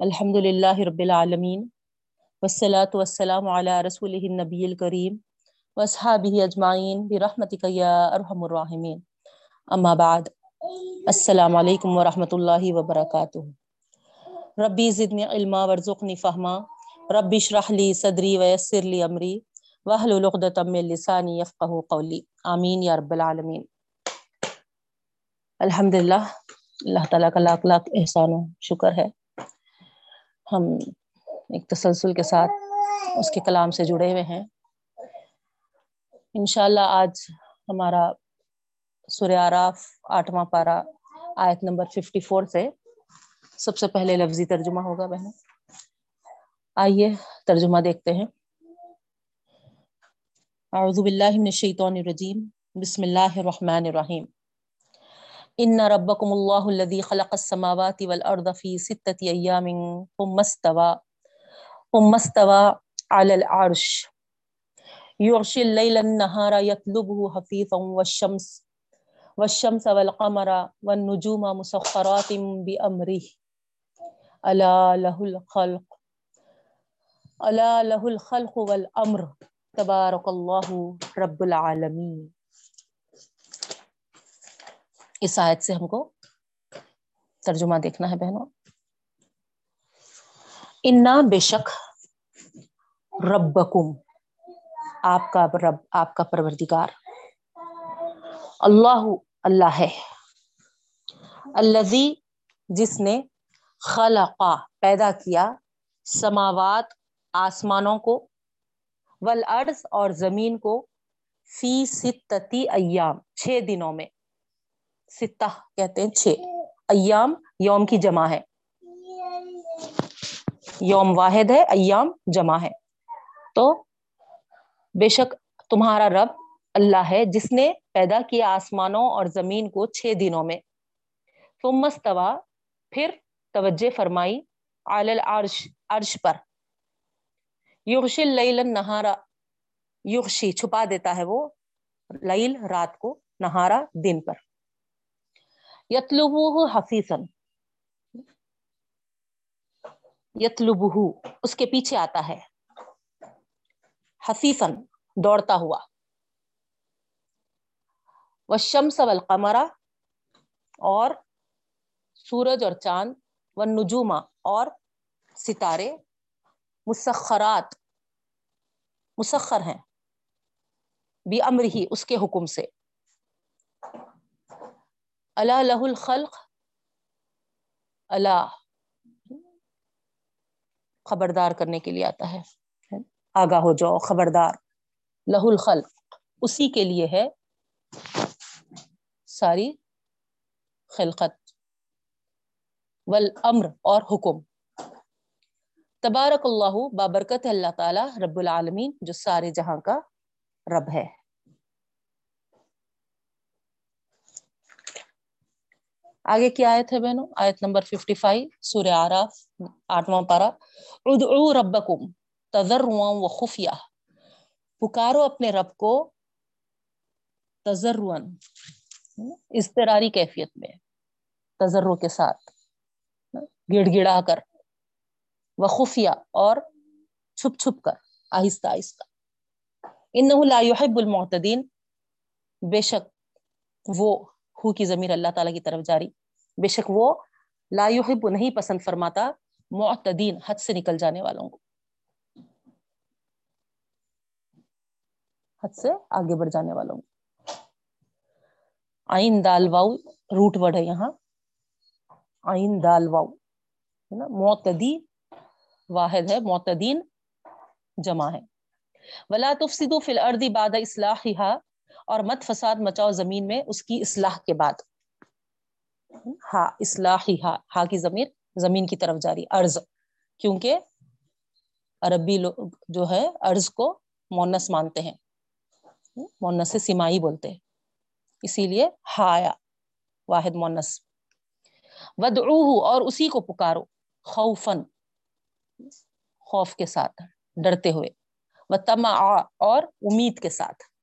الحمد للہ رب العالمین والصلاة والسلام علی رسول النبی الکریم وصحابہ اجمعین برحمتک یا ارحم الراحمین. اما بعد، السلام علیکم ورحمۃ اللہ وبرکاتہ. ربی زدنی علما ورزقنی فہما. ربی اشرح لی صدری ویسر لی امری. واحلل عقدۃ من لسانی یفقهوا قولی. آمین یا رب العالمین. الحمدللہ اللہ تعالیٰ کا لاکھ لاکھ احسان و شکر ہے۔ ہم ایک تسلسل کے ساتھ اس کے کلام سے جڑے ہوئے ہیں۔ انشاءاللہ آج ہمارا سورہ آراف آٹھواں پارا آیت نمبر ففٹی فور سے سب سے پہلے لفظی ترجمہ ہوگا بہن آئیے ترجمہ دیکھتے ہیں۔ اعوذ باللہ من الشیطان الرجیم۔ بسم اللہ الرحمن الرحیم۔ ان ربکم اللہ الذی خلق السماوات والارض فی ستت ایام ثم استوى ثم استوى على العرش يغشي الليل النهار يطلبه حفيظا والشمس والشمس والقمر والنجوم مسخرات بأمره ألا له الخلق ألا له الخلق والأمر تبارك الله رب العالمين اس آیت سے ہم کو ترجمہ دیکھنا ہے بہنوں۔ انا بے شک ربکم، آپ کا رب، آپ کا پروردگار۔ اللہ اللہ ہے۔ الذی، جس نے خلقا پیدا کیا سماوات، آسمانوں کو، والارض اور زمین کو، فی ستتی ایام، چھ دنوں میں۔ ستہ کہتے ہیں چھ۔ ایام یوم کی جمع ہے۔ یوم واحد ہے، ایام جمع ہے۔ تو بے شک تمہارا رب اللہ ہے، جس نے پیدا کیا آسمانوں اور زمین کو چھ دنوں میں۔ ثم استوا پھر توجہ فرمائی علی العرش، عرش پر۔ یغشی اللیل النہارا، یغشی، چھپا دیتا ہے وہ لیل رات کو، نہارا دن پر۔ یتلبوہ حفیظن یتلبوہ اس کے پیچھے آتا ہے. حفیظن دوڑتا ہوا. والشمس والقمر اور سورج اور چاند والنجوم اور ستارے مسخرات. مسخر ہیں. بھی امر ہی اس کے حکم سے. اللہ لہ الخلق اللہ خبردار کرنے کے لیے آتا ہے. آگاہ ہو جاؤ، خبردار. لہ الخلق، اسی کے لیے ہے ساری خلقت. والامر، اور حکم. تبارک اللہ، بابرکت اللہ تعالی، رب العالمین، جو سارے جہاں کا رب ہے. آگے کیا آیت ہے بہنوں؟ آیت نمبر 55 سورہ آراف، آٹھواں پارا ادعو ربکم تذرعا و خفیہ۔ پکارو اپنے رب کو تذرعا استراری کیفیت میں تذرع کے ساتھ، گڑ گڑا کر، و خفیہ اور چھپ چھپ کر، آہستہ آہستہ۔ انہو لا يحب المعتدین، بے شک وہ ہو کی ضمیر اللہ تعالیٰ کی طرف جاری۔ بے شک وہ لا يحب نہیں پسند فرماتا، معتدین، حد سے نکل جانے والوں کو۔ حد سے آگے بڑھ جانے والوں کو۔ آئین دال واؤ، روٹ ورڈ ہے یہاں۔ آئین دال واؤ، ہے نا؟ معتدی واحد ہے، معتدین جمع ہے۔ ولا تفسدوا فی الارض بعد اصلاحها اور مت فساد مچاؤ زمین میں اس کی اصلاح کے بعد۔ ہاں اصلاحی، ہا ہا کی ضمیر زمین کی طرف جاری ارض کیونکہ عربی لوگ جو ہے ارض کو مونس مانتے ہیں۔ مونس سے بولتے ہیں۔ اسی لیے ہایا، واحد مونس۔ ودعوہ اور اسی کو پکارو خوفن خوف کے ساتھ، ڈرتے ہوئے۔ و تما اور امید کے ساتھ۔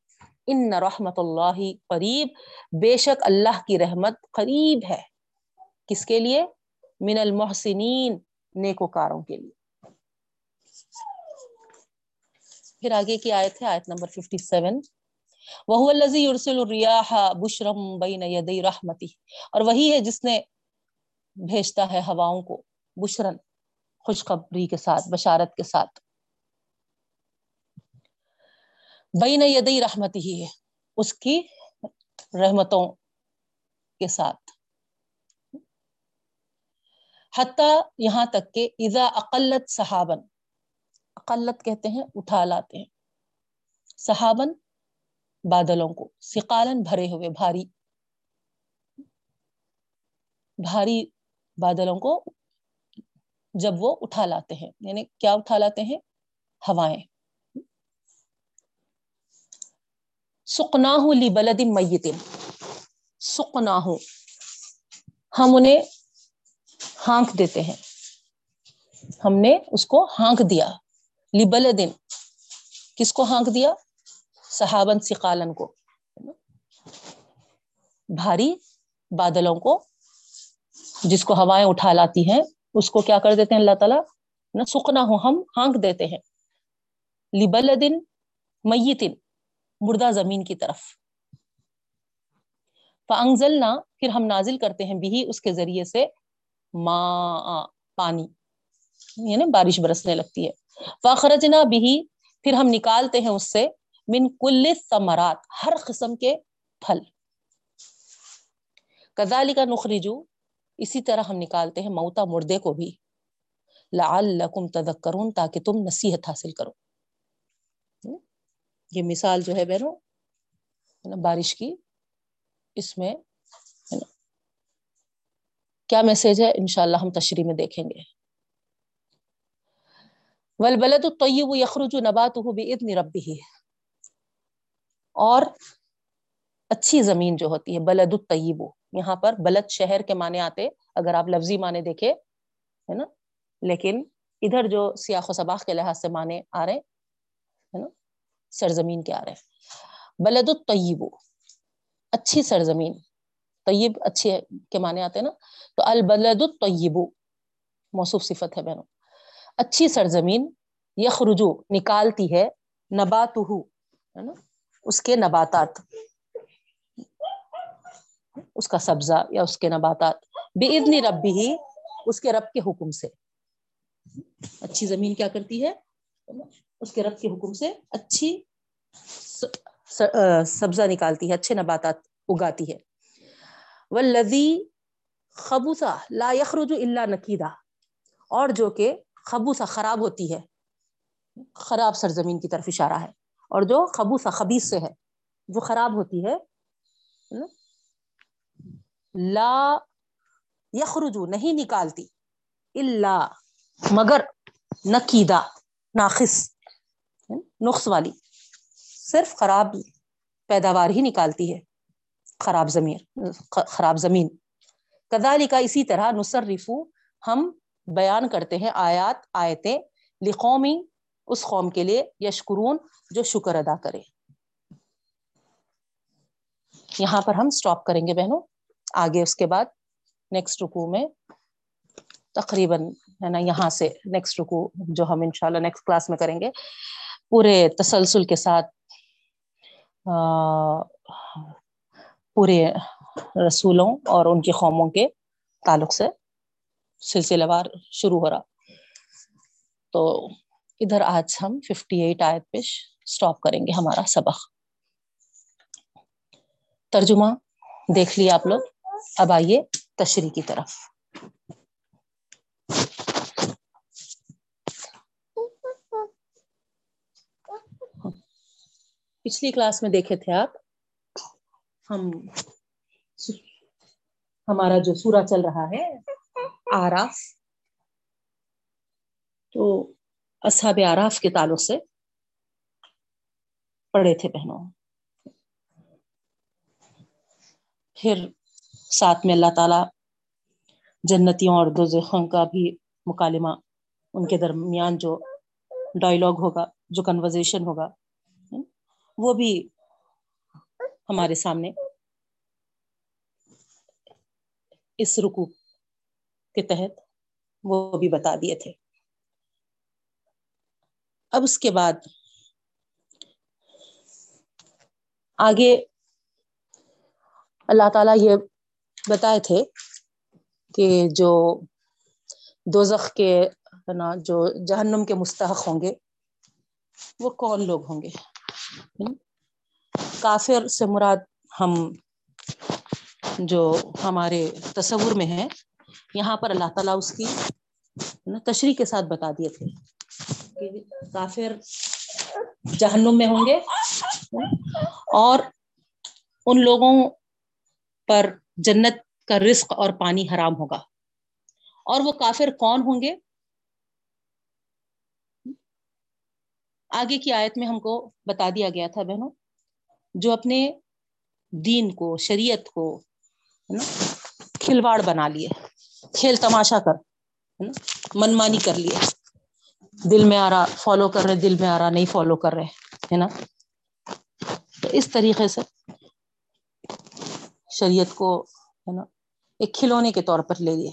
ان رحمت اللہ قریب، بے شک اللہ کی رحمت قریب ہے۔ کس کے لیے؟ من المحسنین، نیکوکاروں کے لیے۔ پھر آگے کی آیت ہے، آیت نمبر 57 وہ الذی یرسل الریاح بشرم بین یدی رحمتی اور وہی ہے جس نے بھیجتا ہے ہواؤں کو بشرن خوشخبری کے ساتھ، بشارت کے ساتھ۔ بین یدی رحمتی ہی ہے اس کی رحمتوں کے ساتھ۔ حتیٰ یہاں تک کہ اذا اقلت صحابن اقلت کہتے ہیں، اٹھا لاتے ہیں۔ صحابن بادلوں کو سقالن بھرے ہوئے، بھاری بھاری بادلوں کو جب وہ اٹھا لاتے ہیں۔ یعنی کیا اٹھا لاتے ہیں؟ ہوائیں۔ سکنا ہوں لی بلد میتن سکنا ہوں ہم انہیں ہانک دیتے ہیں. ہم نے اس کو ہانک دیا. لبل دن کس کو ہانک دیا؟ صحابن سقالن کو. بھاری بادلوں کو. جس کو ہوائیں اٹھا لاتی ہیں، اس کو کیا کر دیتے ہیں اللہ تعالیٰ؟ نہ سکنا ہو ہم ہانک دیتے ہیں. لبل دن میتن مردہ زمین کی طرف۔ فانزل نہ پھر ہم نازل کرتے ہیں بھی اس کے ذریعے سے ماں پانی یعنی بارش برسنے لگتی ہے۔ فاخرجنا بھی پھر ہم نکالتے ہیں اس سے من کل ثمرات ہر قسم کے پھل۔ کذالک نخرجو اسی طرح ہم نکالتے ہیں موتا مردے کو بھی۔ لعلکم تذکرون، تاکہ تم نصیحت حاصل کرو۔ یہ مثال جو ہے بہنوں بارش کی، اس میں کیا میسج ہے؟ انشاءاللہ ہم تشریح میں دیکھیں گے۔ والبلد الطیب یخرج نباتہ باذن ربہ اور اچھی زمین جو ہوتی ہے، بلد الطیب یہاں پر بلد شہر کے معنی آتے، اگر آپ لفظی معنی دیکھے ہے نا، لیکن ادھر جو سیاق و سباق کے لحاظ سے معنی آ رہے ہے نا سرزمین کے رہے بلد الطیب اچھی سرزمین۔ طیب اچھے کے معنی آتے ہیں نا۔ تو البلد الطیب موصوف صفت ہے بہنوں۔ اچھی سرزمین یخرجو، نکالتی ہے۔ نباتہ ہے نا۔ اس کے نباتات۔ اس کا سبزہ یا اس کے نباتات۔ بے ادنی رب بھی اس کے رب کے حکم سے۔ اچھی زمین کیا کرتی ہے؟ اس کے رب کے حکم سے اچھی سبزہ نکالتی ہے، اچھے نباتات اگاتی ہے۔ والذی خبوسا لا یخرج الا نکیدہ اور جو کہ خبوسا خراب ہوتی ہے، خراب سرزمین کی طرف اشارہ ہے۔ اور جو خبوسا خبیص سے ہے، جو خراب ہوتی ہے لا یخرجو نہیں نکالتی۔ اللہ مگر نقیدہ ناخص نقص والی، صرف خراب پیداوار ہی نکالتی ہے، خراب زمین خراب زمین۔ کدالی کا اسی طرح نصرفو ہم بیان کرتے ہیں آیات، آیتیں لقومی اس قوم کے لیے یشکرون جو شکر ادا کرے۔ یہاں پر ہم سٹاپ کریں گے بہنوں۔ آگے اس کے بعد نیکسٹ رکو میں تقریباً ہے نا، یہاں سے نیکسٹ رکو جو ہم انشاءاللہ نیکسٹ کلاس میں کریں گے۔ پورے تسلسل کے ساتھ پورے رسولوں اور ان کی قوموں کے تعلق سے سلسلہ وار شروع ہو رہا۔ تو ادھر آج ہم ففٹی ایٹ آیت پہ اسٹاپ کریں گے ہمارا سبق۔ ترجمہ دیکھ لیا آپ لوگ۔ اب آئیے تشریح کی طرف۔ پچھلی کلاس میں دیکھے تھے آپ؟ ہم ہمارا جو سورہ چل رہا ہے، آراف۔ تو اصحاب آراف کے تعلق سے پڑھے تھے بہنوں۔ پھر ساتھ میں اللہ تعالی جنتیوں اور دوزخوں کا بھی مکالمہ ان کے درمیان جو ڈائلاگ ہوگا، جو کنورزیشن ہوگا وہ بھی ہمارے سامنے اس رکو کے تحت وہ بھی بتا دیے تھے۔ اب اس کے بعد آگے اللہ تعالیٰ یہ بتائے تھے کہ جو دوزخ کے نا، جو جہنم کے مستحق ہوں گے، وہ کون لوگ ہوں گے؟ کافر سے مراد ہم جو ہمارے تصور میں ہے یہاں پر اللہ تعالیٰ اس کی تشریح کے ساتھ بتا دیے تھے کہ کافر جہنم میں ہوں گے۔ اور ان لوگوں پر جنت کا رزق اور پانی حرام ہوگا۔ اور وہ کافر کون ہوں گے؟ آگے کی آیت میں ہم کو بتا دیا گیا تھا بہنوں، جو اپنے دین کو، شریعت کو، ہے نا، کھلواڑ بنا لیے، کھیل تماشا کر من مانی کر لیے۔ دل میں آ رہا فالو کر رہے، دل میں آ رہا، نہیں فالو کر رہے، ہے نا۔ تو اس طریقے سے شریعت کو، ہے نا، ایک کھلونے کے طور پر لے لیے۔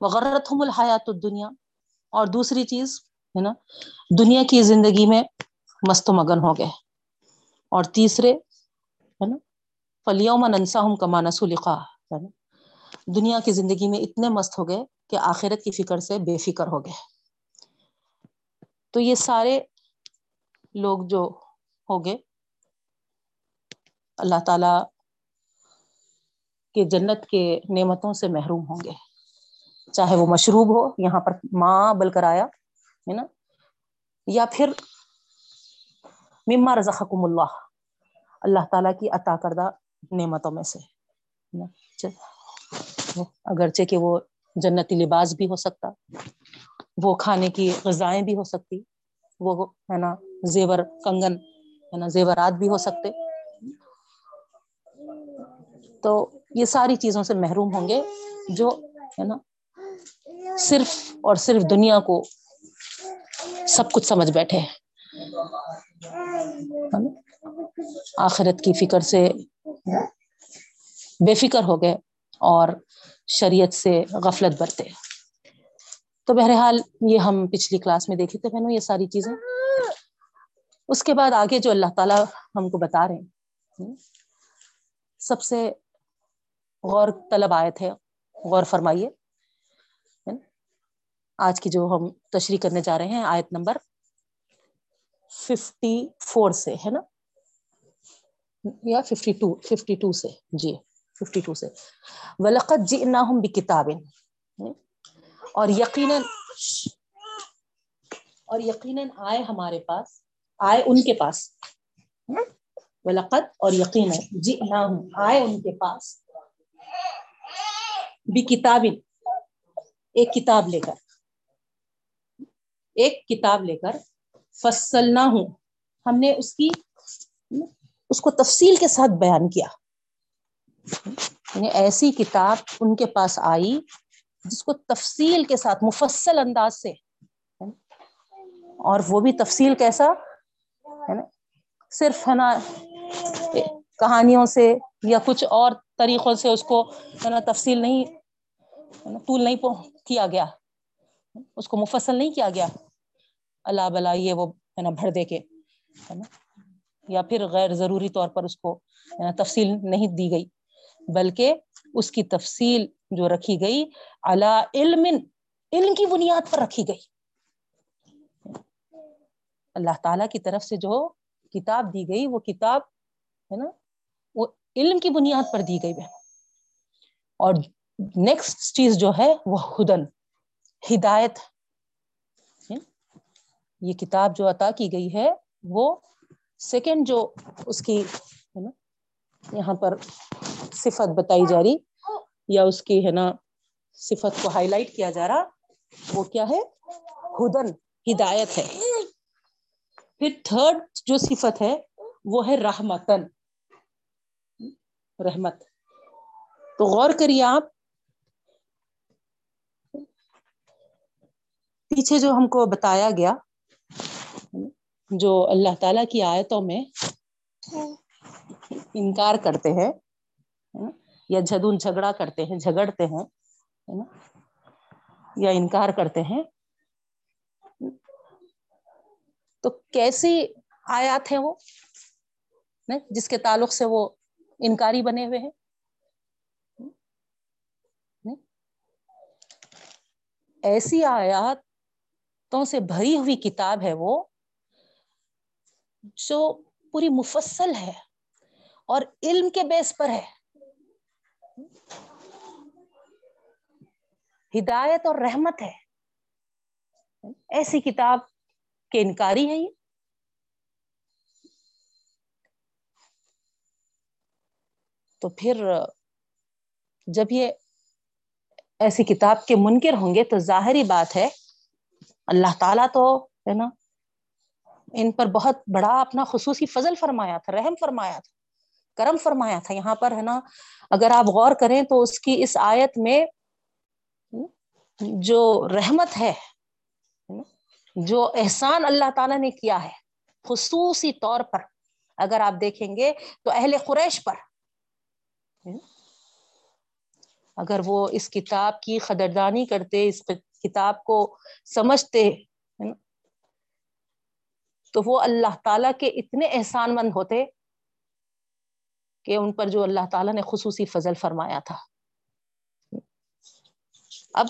وغیرت ہوں الحیات دنیا اور دوسری چیز ہے نا؟ دنیا کی زندگی میں مست و مگن ہو گئے۔ اور تیسرے، ہے نا؟ فلیوم ننسا ہم کمانا سلقا ہے نا؟ دنیا کی زندگی میں اتنے مست ہو گئے کہ آخرت کی فکر سے بے فکر ہو گئے۔ تو یہ سارے لوگ جو ہو گئے، اللہ تعالی کہ جنت کے نعمتوں سے محروم ہوں گے۔ چاہے وہ مشروب ہو، یہاں پر ماں بل کر آیا۔ ہے نا؟ یا پھر مما رضم اللہ۔ اللہ تعالی کی عطا کردہ نعمتوں میں سے اگرچہ کہ وہ جنتی لباس بھی ہو سکتا، وہ کھانے کی غذائیں بھی ہو سکتی، وہ ہے نا زیور کنگن، ہے نا زیورات بھی ہو سکتے۔ تو یہ ساری چیزوں سے محروم ہوں گے جو، ہے نا، صرف اور صرف دنیا کو سب کچھ سمجھ بیٹھے۔ آخرت کی فکر سے بے فکر ہو گئے اور شریعت سے غفلت برتے۔ تو بہرحال یہ ہم پچھلی کلاس میں دیکھے تھے بہنوں یہ ساری چیزیں۔ اس کے بعد آگے جو اللہ تعالی ہم کو بتا رہے ہیں، سب سے غور طلب آئے تھے، غور فرمائیے۔ آج کی جو ہم تشریح کرنے جا رہے ہیں، آیت نمبر ففٹی فور سے، ہے نا؟ یا ففٹی ٹو ففٹی ٹو سے جی ففٹی ٹو سے۔ ولقت جی نہ ہوں بھی کتابیں اور یقیناً اور یقیناً آئے ہمارے پاس، آئے ان کے پاس۔ ولقت اور یقیناً جی نہ ہوں آئے ان کے پاس۔ بھی کتاب ایک کتاب لے کر۔ ایک کتاب لے کر فصل نہ ہوں۔ ہم نے اس کی، اس کو تفصیل کے ساتھ بیان کیا۔ یعنی ایسی کتاب ان کے پاس آئی جس کو تفصیل کے ساتھ، مفصل انداز سے۔ اور وہ بھی تفصیل کیسا؟ ہے نا صرف ہے نا، کہانیوں سے یا کچھ اور طریقوں سے اس کو ہے نا تفصیل نہیں طول نہیں کیا گیا۔ اس کو مفصل نہیں کیا گیا۔ اللہ بلا یہ وہ ہے نا بھر دے کے۔ ہے نا؟ یا پھر غیر ضروری طور پر اس کو تفصیل نہیں دی گئی۔ بلکہ اس کی تفصیل جو رکھی گئی اللہ علم علم کی بنیاد پر رکھی گئی۔ اللہ تعالی کی طرف سے جو کتاب دی گئی، وہ کتاب ہے نا، وہ علم کی بنیاد پر دی گئی۔ بہن اور نیکسٹ چیز جو ہے، وہ ہدن۔ ہدایت۔ یہ کتاب جو عطا کی گئی ہے، وہ سیکنڈ جو اس کی، ہے نا، یہاں پر صفت بتائی جا رہی، یا اس کی، ہے نا، صفت کو ہائی لائٹ کیا جا رہا، وہ کیا ہے؟ ہدن، ہدایت ہے۔ پھر تھرڈ جو صفت ہے، وہ ہے رحمتن۔ رحمت۔ تو غور کریے آپ پیچھے جو ہم کو بتایا گیا، جو اللہ تعالی کی آیتوں میں انکار کرتے ہیں، یا جھگڑا کرتے ہیں، جھگڑتے ہیں، یا انکار کرتے ہیں۔ تو کیسی آیات ہیں وہ؟ جس کے تعلق سے وہ انکاری بنے ہوئے ہیں۔ ایسی آیات آیاتوں سے بھری ہوئی کتاب ہے وہ، جو پوری مفصل ہے اور علم کے بیس پر ہے۔ ہدایت اور رحمت ہے۔ ایسی کتاب کے انکاری ہے یہ۔ تو پھر جب یہ ایسی کتاب کے منکر ہوں گے تو ظاہری بات ہے اللہ تعالیٰ تو ہے نا، ان پر بہت بڑا اپنا خصوصی فضل فرمایا تھا، رحم فرمایا تھا، کرم فرمایا تھا۔ یہاں پر ہے نا، اگر آپ غور کریں تو اس کی اس آیت میں جو رحمت ہے، جو احسان اللہ تعالیٰ نے کیا ہے، خصوصی طور پر اگر آپ دیکھیں گے تو اہل قریش پر۔ اگر وہ اس کتاب کی قدردانی کرتے، اس کتاب کو سمجھتے تو وہ اللہ تعالیٰ کے اتنے احسان مند ہوتے کہ ان پر جو اللہ تعالیٰ نے خصوصی فضل فرمایا تھا۔ اب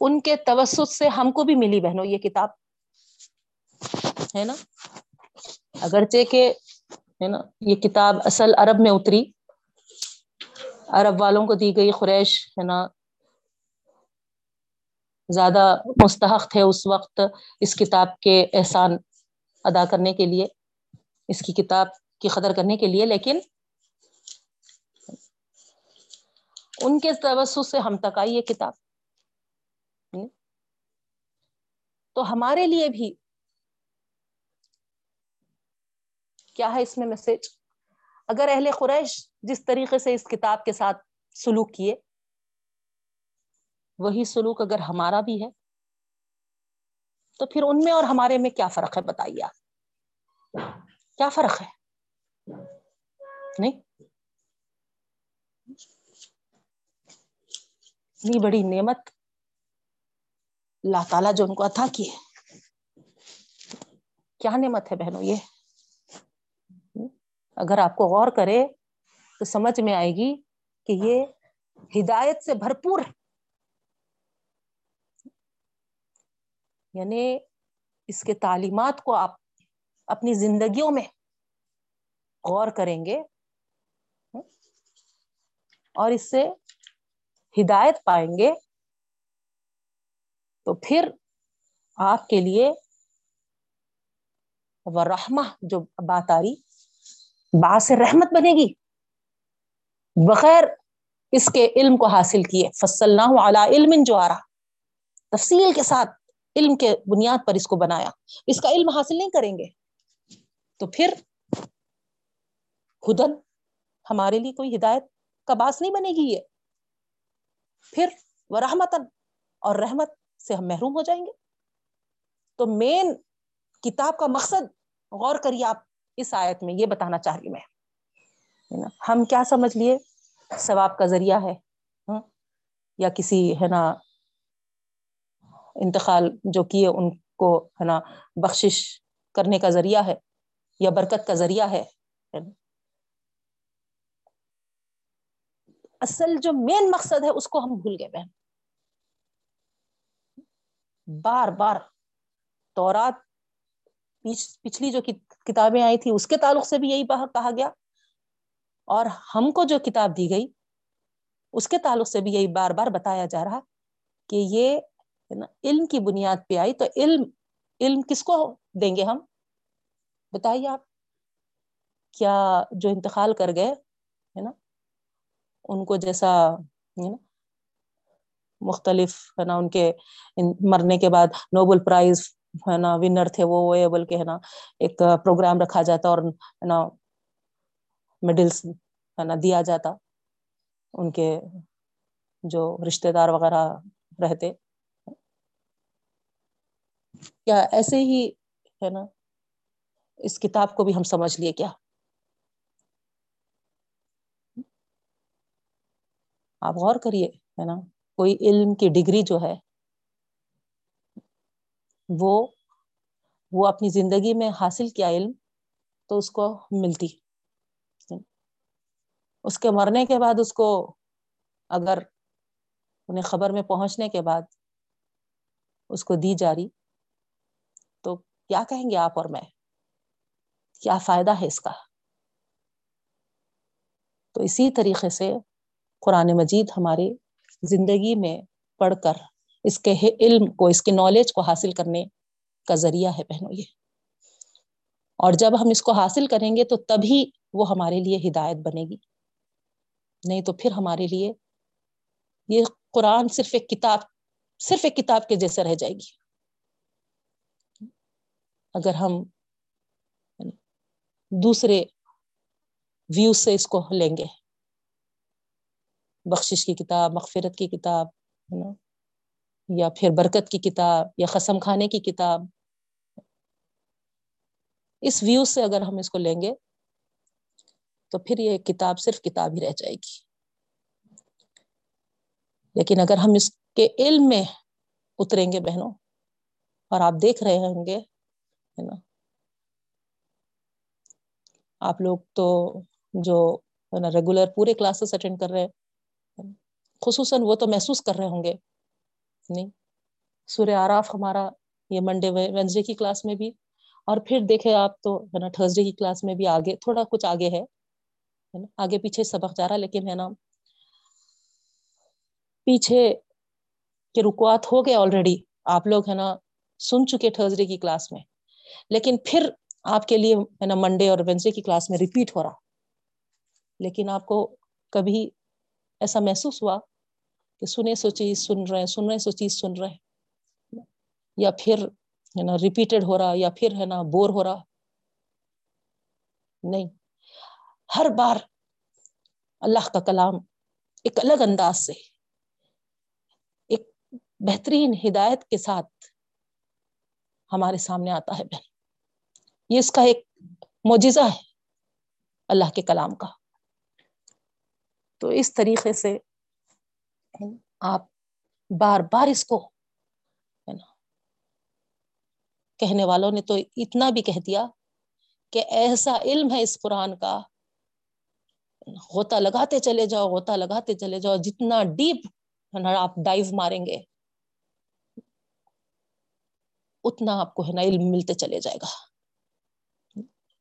ان کے توسط سے ہم کو بھی ملی بہنوں یہ کتاب، ہے نا؟ اگرچہ کہ، ہے نا، یہ کتاب اصل عرب میں اتری، عرب والوں کو دی گئی قریش، ہے نا؟ زیادہ مستحق تھے اس وقت اس کتاب کے احسان ادا کرنے کے لیے، اس کی کتاب کی قدر کرنے کے لیے، لیکن ان کے توسط سے ہم تک آئی یہ کتاب۔ تو ہمارے لیے بھی کیا ہے اس میں میسج اگر اہل قریش جس طریقے سے اس کتاب کے ساتھ سلوک کیے وہی سلوک اگر ہمارا بھی ہے، تو پھر ان میں اور ہمارے میں کیا فرق ہے بتائیے آپ؟ کیا فرق ہے؟ نہیں؟ اتنی بڑی نعمت اللہ تعالیٰ جو ان کو عطا کی ہے۔ کیا نعمت ہے بہنوں یہ؟ اگر آپ کو غور کرے تو سمجھ میں آئے گی کہ یہ ہدایت سے بھرپور یعنی اس کے تعلیمات کو آپ اپنی زندگیوں میں غور کریں گے ہاں، اور اس سے ہدایت پائیں گے، تو پھر آپ کے لیے وہ رحمہ جو بات آ رہی باس رحمت بنے گی۔ بغیر اس کے علم کو حاصل کیے فصل نہ علم جو آ رہا تفصیل کے ساتھ علم کے بنیاد پر اس کو بنایا۔ اس کا علم حاصل نہیں کریں گے تو پھر خدن ہمارے لیے کوئی ہدایت کا باس نہیں بنے گی یہ۔ پھر وہ رحمتن اور رحمت سے ہم محروم ہو جائیں گے۔ تو مین کتاب کا مقصد غور کریے آپ، اس آیت میں یہ بتانا چاہ رہی میں۔ ہم کیا سمجھ لیے؟ ثواب کا ذریعہ ہے۔ یا کسی، ہے نا انتقال جو کیے ان کو، ہے نا، بخشش کرنے کا ذریعہ ہے یا برکت کا ذریعہ ہے۔ اصل جو مین مقصد ہے، اس کو ہم بھول گئے، بہن۔ بار بار تورات پچھلی جو کتابیں آئی تھی اس کے تعلق سے بھی یہی کہا گیا۔ اور ہم کو جو کتاب دی گئی، اس کے تعلق سے بھی یہی بار بار بتایا جا رہا کہ یہ ہے نا؟ علم کی بنیاد پہ آئی تو علم علم کس کو دیں گے ہم؟ بتائیے آپ، کیا جو انتقال کر گئے، ہے نا؟ ان کو جیسا مختلف، ہے نا، ان کے مرنے کے بعد نوبل پرائز، ہے نا ونر تھے وہ بلکہ ہے نا، ایک پروگرام رکھا جاتا اور، ہے نا میڈلس ہے نا، دیا جاتا، ان کے جو رشتے دار وغیرہ رہتے۔ کیا ایسے ہی ہے نا، اس کتاب کو بھی ہم سمجھ لیے کیا؟ آپ غور کریے، ہے نا، کوئی علم کی ڈگری جو ہے، وہ وہ اپنی زندگی میں حاصل کیا علم تو اس کو ملتی۔ اس کے مرنے کے بعد اس کو اگر انہیں خبر میں پہنچنے کے بعد اس کو دی جا رہی تو کیا کہیں گے آپ اور میں؟ کیا فائدہ ہے اس کا؟ تو اسی طریقے سے قرآن مجید ہماری زندگی میں پڑھ کر اس کے علم کو، اس کے نالج کو حاصل کرنے کا ذریعہ ہے بہنوں یہ۔ اور جب ہم اس کو حاصل کریں گے تو تبھی وہ ہمارے لیے ہدایت بنے گی۔ نہیں تو پھر ہمارے لیے یہ قرآن صرف ایک کتاب، صرف ایک کتاب کے جیسے رہ جائے گی۔ اگر ہم دوسرے ویو سے اس کو لیں گے۔ بخشش کی کتاب، مغفرت کی کتاب، ہے نا؟ یا پھر برکت کی کتاب، یا قسم کھانے کی کتاب۔ اس ویو سے اگر ہم اس کو لیں گے، تو پھر یہ کتاب صرف کتاب ہی رہ جائے گی۔ لیکن اگر ہم اس کے علم میں اتریں گے بہنوں، اور آپ دیکھ رہے ہوں گے ہے نا۔ آپ لوگ تو جو ہے نا ریگولر پورے کلاسز اٹینڈ کر رہے ہیں۔ خصوصاً وہ تو محسوس کر رہے ہوں گے۔ نہیں۔ سورہ آراف ہمارا یہ منڈے وینسڈے کی کلاس میں بھی۔ اور پھر دیکھے آپ تو ہے نا تھرسڈے کی کلاس میں بھی آگے تھوڑا کچھ آگے ہے۔ نا۔ آگے پیچھے سبق جا رہا لیکن ہے نا۔ پیچھے کے رکوات ہو گئے آلریڈی آپ لوگ ہے نا سن چکے تھرسڈے کی کلاس میں۔ لیکن پھر آپ کے لیے ہے نا منڈے اور وینسڈے کی کلاس میں ریپیٹ ہو رہا۔ لیکن آپ کو کبھی ایسا محسوس ہوا کہ سنے سو چیز، سن رہے سن رہے سو چیز سن رہے یا پھر ہے نا ریپیٹڈ ہو رہا، یا پھر ہے نا بور ہو رہا۔ نہیں۔ ہر بار اللہ کا کلام ایک الگ انداز سے، ایک بہترین ہدایت کے ساتھ ہمارے سامنے آتا ہے بہن۔ یہ اس کا ایک معجزہ ہے اللہ کے کلام کا۔ تو اس طریقے سے آپ بار بار اس کو ہے نا، کہنے والوں نے تو اتنا بھی کہہ دیا کہ ایسا علم ہے اس قرآن کا۔ غوطہ لگاتے چلے جاؤ، غوطہ لگاتے چلے جاؤ، جتنا ڈیپ ہے نا، آپ ڈائیو ماریں گے۔ اتنا آپ کو ہے نا علم ملتے چلے جائے گا۔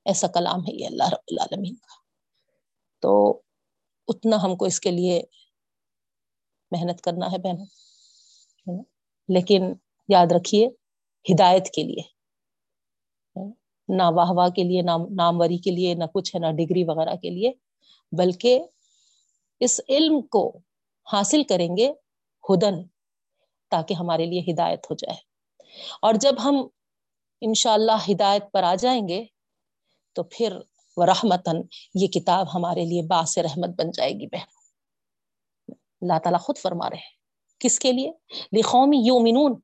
ایسا کلام ہے یہ اللہ رب العالمین کا۔ تو اتنا ہم کو اس کے لیے محنت کرنا ہے بہن لیکن یاد رکھیے، ہدایت کے لیے۔ نہ واہ واہ کے لیے، نہ ناموری کے لیے، نہ کچھ ہے، نہ ڈگری وغیرہ کے لیے۔ بلکہ اس علم کو حاصل کریں گے ہدن، تاکہ ہمارے لیے ہدایت ہو جائے۔ اور جب ہم انشاءاللہ اللہ ہدایت پر آ جائیں گے، تو پھر وہ رحمتن یہ کتاب ہمارے لیے باس رحمت بن جائے گی بہن۔ اللہ تعالیٰ خود فرما رہے ہیں۔ کس کے لیے؟ لقومی یومنون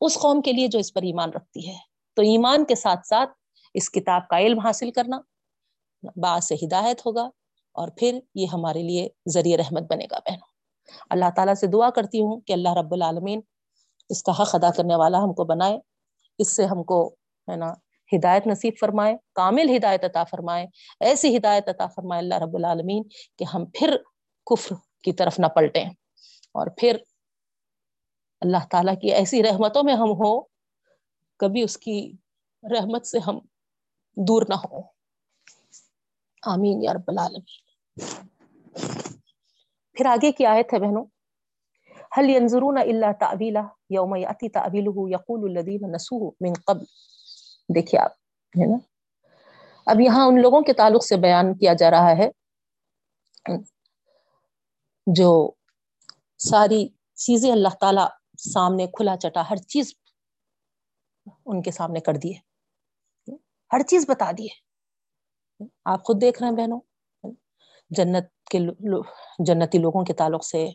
اس قوم کے لیے جو اس پر ایمان رکھتی ہے۔ تو ایمان کے ساتھ ساتھ اس کتاب کا علم حاصل کرنا باعث ہدایت ہوگا اور پھر یہ ہمارے لیے ذریعہ رحمت بنے گا بہنوں اللہ تعالیٰ سے دعا کرتی ہوں کہ اللہ رب العالمین اس کا حق ادا کرنے والا ہم کو بنائے، اس سے ہم کو ہے نا ہدایت نصیب فرمائے، کامل ہدایت عطا فرمائے، ایسی ہدایت عطا فرمائے اللہ رب العالمین کہ ہم پھر کفر کی طرف نہ پلٹیں۔ اور پھر اللہ تعالیٰ کی ایسی رحمتوں میں ہم ہو کبھی اس کی رحمت سے ہم دور نہ ہو آمین یا رب العالمین۔ پھر آگے کی آیت ہے بہنوں؟ هل ينظرون الا تعویلہ یوم یاتی تعویلہ یقول الذین نسوه من قبل. دیکھیے آپ، ہے نا؟ اب یہاں ان لوگوں کے تعلق سے بیان کیا جا رہا ہے جو ساری چیزیں اللہ تعالی سامنے کھلا چٹا، ہر چیز ان کے سامنے کر دیے ہر چیز بتا دیے آپ خود دیکھ رہے ہیں بہنوں، جنت کے جنتی لوگوں کے تعلق سے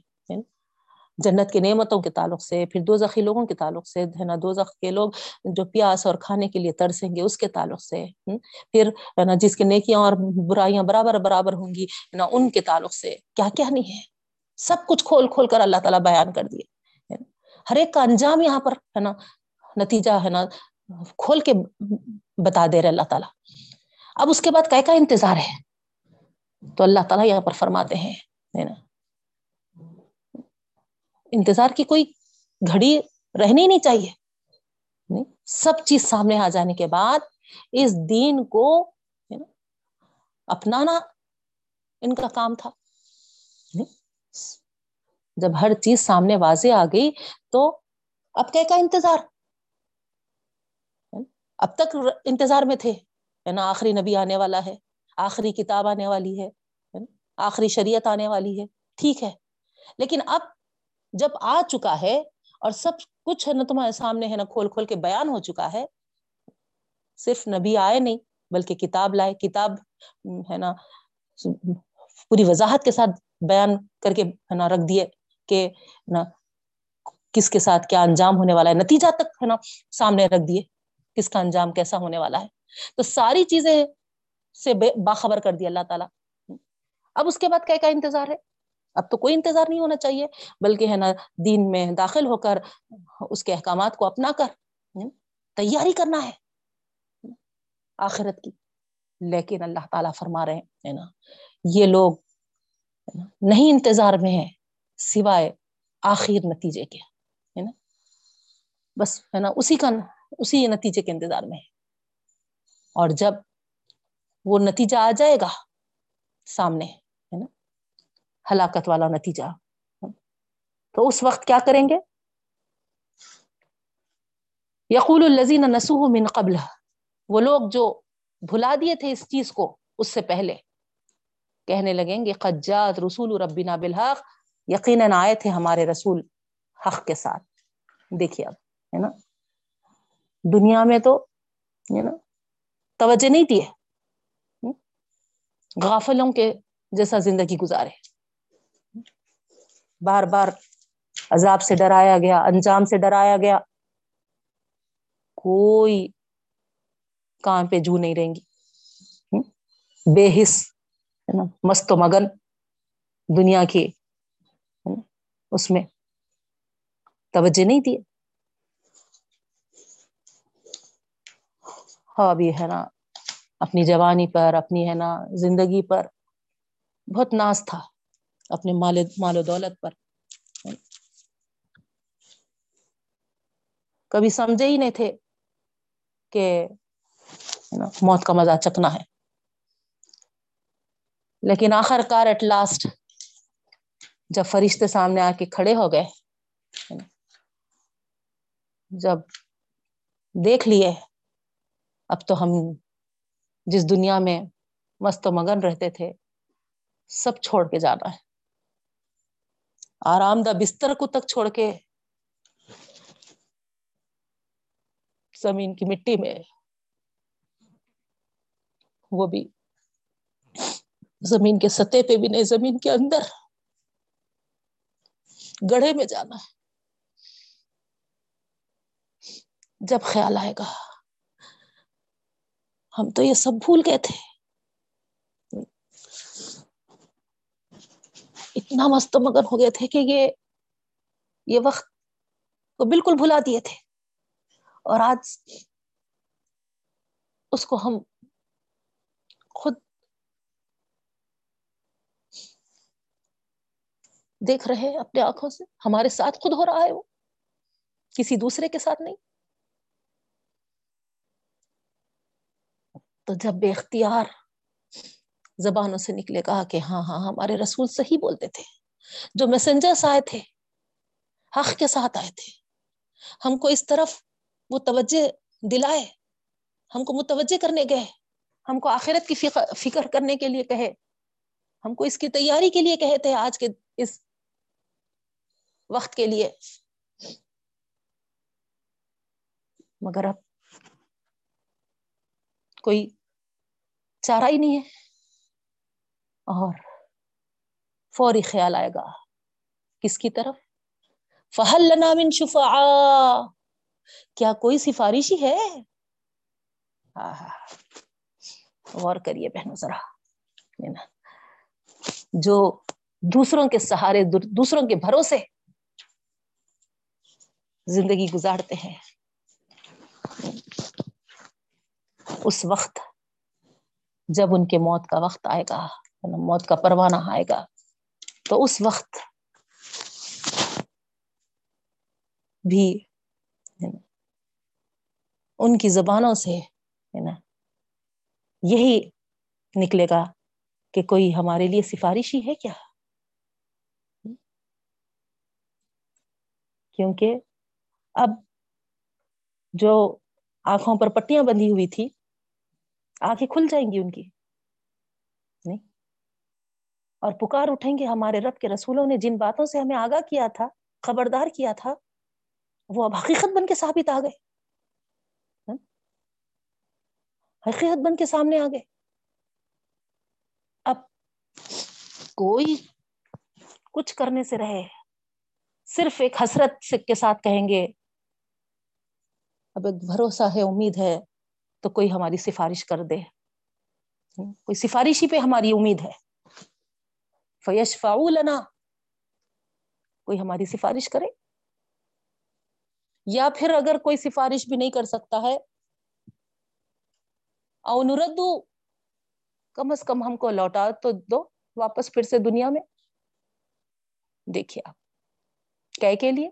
جنت کے نعمتوں کے تعلق سے، پھر دو زخی لوگوں کے تعلق سے، ہے نا دو زخ کے لوگ جو پیاس اور کھانے کے لیے ترسیں گے، اس کے تعلق سے پھر، ہے نا، جس کے نیکیاں اور برائیاں برابر برابر ہوں گی نا، ان کے تعلق سے کیا کیا نہیں ہے؟ سب کچھ کھول کھول کر اللہ تعالیٰ بیان کر دیے ہر ایک کا انجام یہاں پر، ہے نا، نتیجہ، ہے نا، کھول کے بتا دے رہے اللہ تعالیٰ۔ اب اس کے بعد کا کا انتظار ہے؟ تو اللہ تعالیٰ یہاں پر فرماتے ہیں نا انتظار کی کوئی گھڑی رہنی نہیں چاہیے۔ سب چیز سامنے آ جانے کے بعد اس دین کو اپنانا ان کا کام تھا۔ جب ہر چیز سامنے واضح آ گئی تو اب کیا کا انتظار؟ اب تک انتظار میں تھے۔ نا، آخری نبی آنے والا ہے، آخری کتاب آنے والی ہے آخری شریعت آنے والی ہے۔ ٹھیک ہے۔ لیکن اب جب آ چکا ہے اور سب کچھ ہے نا تمہارے سامنے ہے نا کھول کھول کے بیان ہو چکا ہے، صرف نبی آئے نہیں، بلکہ کتاب لائے، کتاب ہے نا پوری وضاحت کے ساتھ بیان کر کے ہے نا رکھ دیے کہ نا کس کے ساتھ کیا انجام ہونے والا ہے، نتیجہ تک ہے نا سامنے رکھ دیے کس کا انجام کیسا ہونے والا ہے۔ تو ساری چیزیں سے باخبر کر دیا اللہ تعالیٰ۔ اب اس کے بعد کیا کیا انتظار ہے؟ اب تو کوئی انتظار نہیں ہونا چاہیے، بلکہ ہے نا دین میں داخل ہو کر اس کے احکامات کو اپنا کر تیاری کرنا ہے آخرت کی۔ لیکن اللہ تعالیٰ فرما رہے ہیں نا، یہ لوگ نہیں انتظار میں ہے سوائے آخر نتیجے کے، ہے نا۔ بس ہے نا اسی کا، اسی نتیجے کے انتظار میں ہے اور جب وہ نتیجہ آ جائے گا سامنے ہلاکت والا نتیجہ۔ تو اس وقت کیا کریں گے؟ یقول الزین نسوح من قبل۔ وہ لوگ جو بھلا دیے تھے اس چیز کو اس سے پہلے۔ کہنے لگیں گے قجات رسول ربنا بالحق۔ یقیناً آئے تھے ہمارے رسول حق کے ساتھ۔ دیکھیے اب، ہے نا؟ دنیا میں تو، ہے نا؟ توجہ نہیں دی ہے۔ غافلوں کے جیسا زندگی گزارے۔ بار بار عذاب سے ڈرایا گیا، انجام سے ڈرایا گیا۔ کوئی کام پہ جو نہیں رہیں گی۔ بے حص ہے نا؟ مست و مگن دنیا کی اس میں توجہ نہیں دیے ہاں بھی ہے نا، اپنی جوانی پر، اپنی ہے نا زندگی پر بہت ناز تھا۔ اپنے مال مال و دولت پر۔ کبھی سمجھے ہی نہیں تھے کہ موت کا مزہ چکنا ہے۔ لیکن آخر کار ایٹ لاسٹ جب فرشتے سامنے آ کے کھڑے ہو گئے، جب دیکھ لیے، اب تو ہم جس دنیا میں مست و مگن رہتے تھے، سب چھوڑ کے جانا ہے۔ آرام دہ بستر کو تک چھوڑ کے زمین کی مٹی میں وہ بھی زمین کے سطح پہ بھی نہیں، زمین کے اندر گڑھے میں جانا ہے۔ جب خیال آئے گا، ہم تو یہ سب بھول گئے تھے۔ اتنا مست مگن ہو گئے تھے کہ یہ یہ وقت کو بالکل بھلا دیے تھے۔ اور آج اس کو ہم خود دیکھ رہے اپنے آنکھوں سے۔ ہمارے ساتھ خود ہو رہا ہے وہ۔ کسی دوسرے کے ساتھ نہیں۔ تو جب بے اختیار زبانوں سے نکلے، کہا کہ ہاں ہاں ہمارے رسول صحیح بولتے تھے۔ جو میسنجرس آئے تھے، حق کے ساتھ آئے تھے۔ ہم کو اس طرف وہ توجہ دلائے، ہم کو متوجہ کرنے گئے۔ ہم کو آخرت کی فکر کرنے کے لیے کہے۔ ہم کو اس کی تیاری کے لیے کہے تھے آج کے اس وقت کے لیے۔ مگر اب کوئی چارہ ہی نہیں ہے۔ اور فوری خیال آئے گا۔ کس کی طرف؟ فہل لنا من شفا کیا کوئی سفارش ہی ہے ہاں، ہاں، ہاں۔ غور کریے بہنوں ذرا۔ جو دوسروں کے سہارے، دوسروں کے بھروسے زندگی گزارتے ہیں، اس وقت جب ان کے موت کا وقت آئے گا۔ موت کا پروانہ آئے گا۔ تو اس وقت بھی ان کی زبانوں سے ہے نا، یہی نکلے گا کہ کوئی ہمارے لیے سفارشی ہے کیا؟ کیونکہ اب جو آنکھوں پر پٹیاں بندھی ہوئی تھی، آنکھیں کھل جائیں گی ان کی۔ اور پکار اٹھیں گے ہمارے رب کے رسولوں نے جن باتوں سے ہمیں آگاہ کیا تھا، خبردار کیا تھا، وہ اب حقیقت بن کے ثابت آ گئے۔ ہاں؟ حقیقت بن کے سامنے آ گئے۔ اب کوئی کچھ کرنے سے رہے، صرف ایک حسرت کے ساتھ کہیں گے، اب ایک بھروسہ ہے، امید ہے، تو کوئی ہماری سفارش کر دے۔ ہاں؟ کوئی سفارشی پہ ہماری امید ہے۔ فیش فاولنا کوئی ہماری سفارش کرے؟ یا پھر اگر کوئی سفارش بھی نہیں کر سکتا ہے، او نردو، کم از کم ہم کو لوٹا تو دو واپس پھر سے دنیا میں۔ دیکھیے آپ کے لیے؟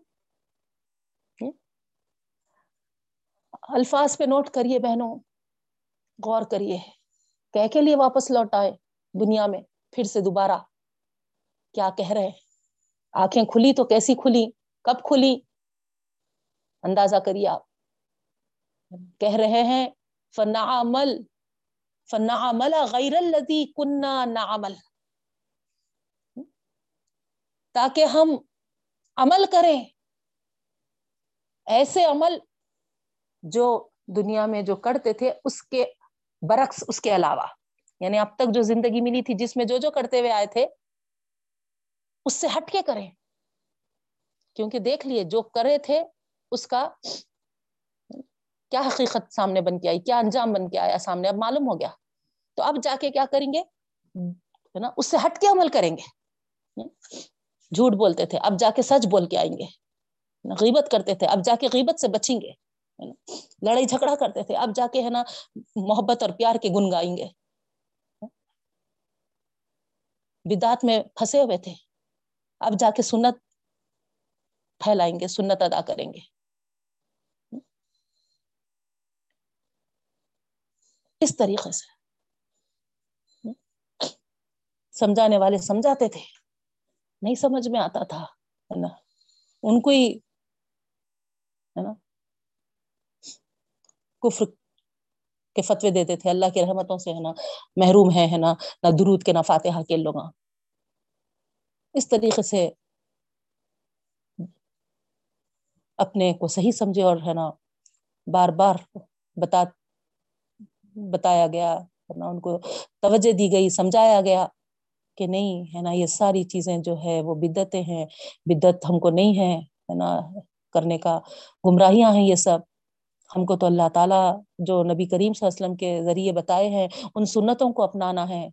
الفاظ پہ نوٹ کریے بہنوں، غور کریے۔ کہ کے لیے واپس لوٹ آئے دنیا میں پھر سے دوبارہ؟ کیا کہہ رہے آنکھیں کھلی تو کیسی کھلی؟ کب کھلی؟ اندازہ کریے آپ۔ کہہ رہے ہیں فنا عمل فنا عمل غیر الدی کنہ نہ عمل تاکہ ہم عمل کریں۔ ایسے عمل جو دنیا میں جو کرتے تھے، اس کے برعکس، اس کے علاوہ۔ یعنی اب تک جو زندگی ملی تھی، جس میں جو جو کرتے ہوئے آئے تھے اس سے ہٹ کے کریں۔ کیونکہ دیکھ لیے، جو کرے تھے، اس کا کیا حقیقت سامنے بن کے آئی، کیا انجام بن کے آیا سامنے، اب معلوم ہو گیا۔ تو اب جا کے کیا کریں گے؟ نا؟ اس سے ہٹ کے عمل کریں گے۔ جھوٹ بولتے تھے، اب جا کے سچ بول کے آئیں گے۔ غیبت کرتے تھے، اب جا کے غیبت سے بچیں گے۔ لڑائی جھگڑا کرتے تھے، اب جا کے ہے نا محبت اور پیار کے گن گائیں گے۔ بدات میں پھنسے ہوئے تھے۔ اب جا کے سنت پھیلائیں گے، سنت ادا کریں گے۔ اس طریقے سے۔ سمجھانے والے سمجھاتے تھے۔ نہیں سمجھ میں آتا تھا نا؟ ان کو ہی، ہے نا؟ کفر کے فتوے دیتے تھے۔ اللہ کی رحمتوں سے، ہے نا؟ محروم ہے ہے نا؟ نہ درود کے، نہ فاتحہ کے لوگ۔ اس طریقے سے اپنے کو صحیح سمجھے اور ہے نا بار بار بتا بتایا گیا ان کو توجہ دی گئی، سمجھایا گیا کہ نہیں، ہے نا، یہ ساری چیزیں جو ہے وہ بدتیں ہیں بدت ہم کو نہیں ہے ہے نا، کرنے کا گمراہیاں ہیں یہ سب۔ ہم کو تو اللہ تعالی جو نبی کریم صلی اللہ علیہ وسلم کے ذریعے بتائے ہیں، ان سنتوں کو اپنانا ہے۔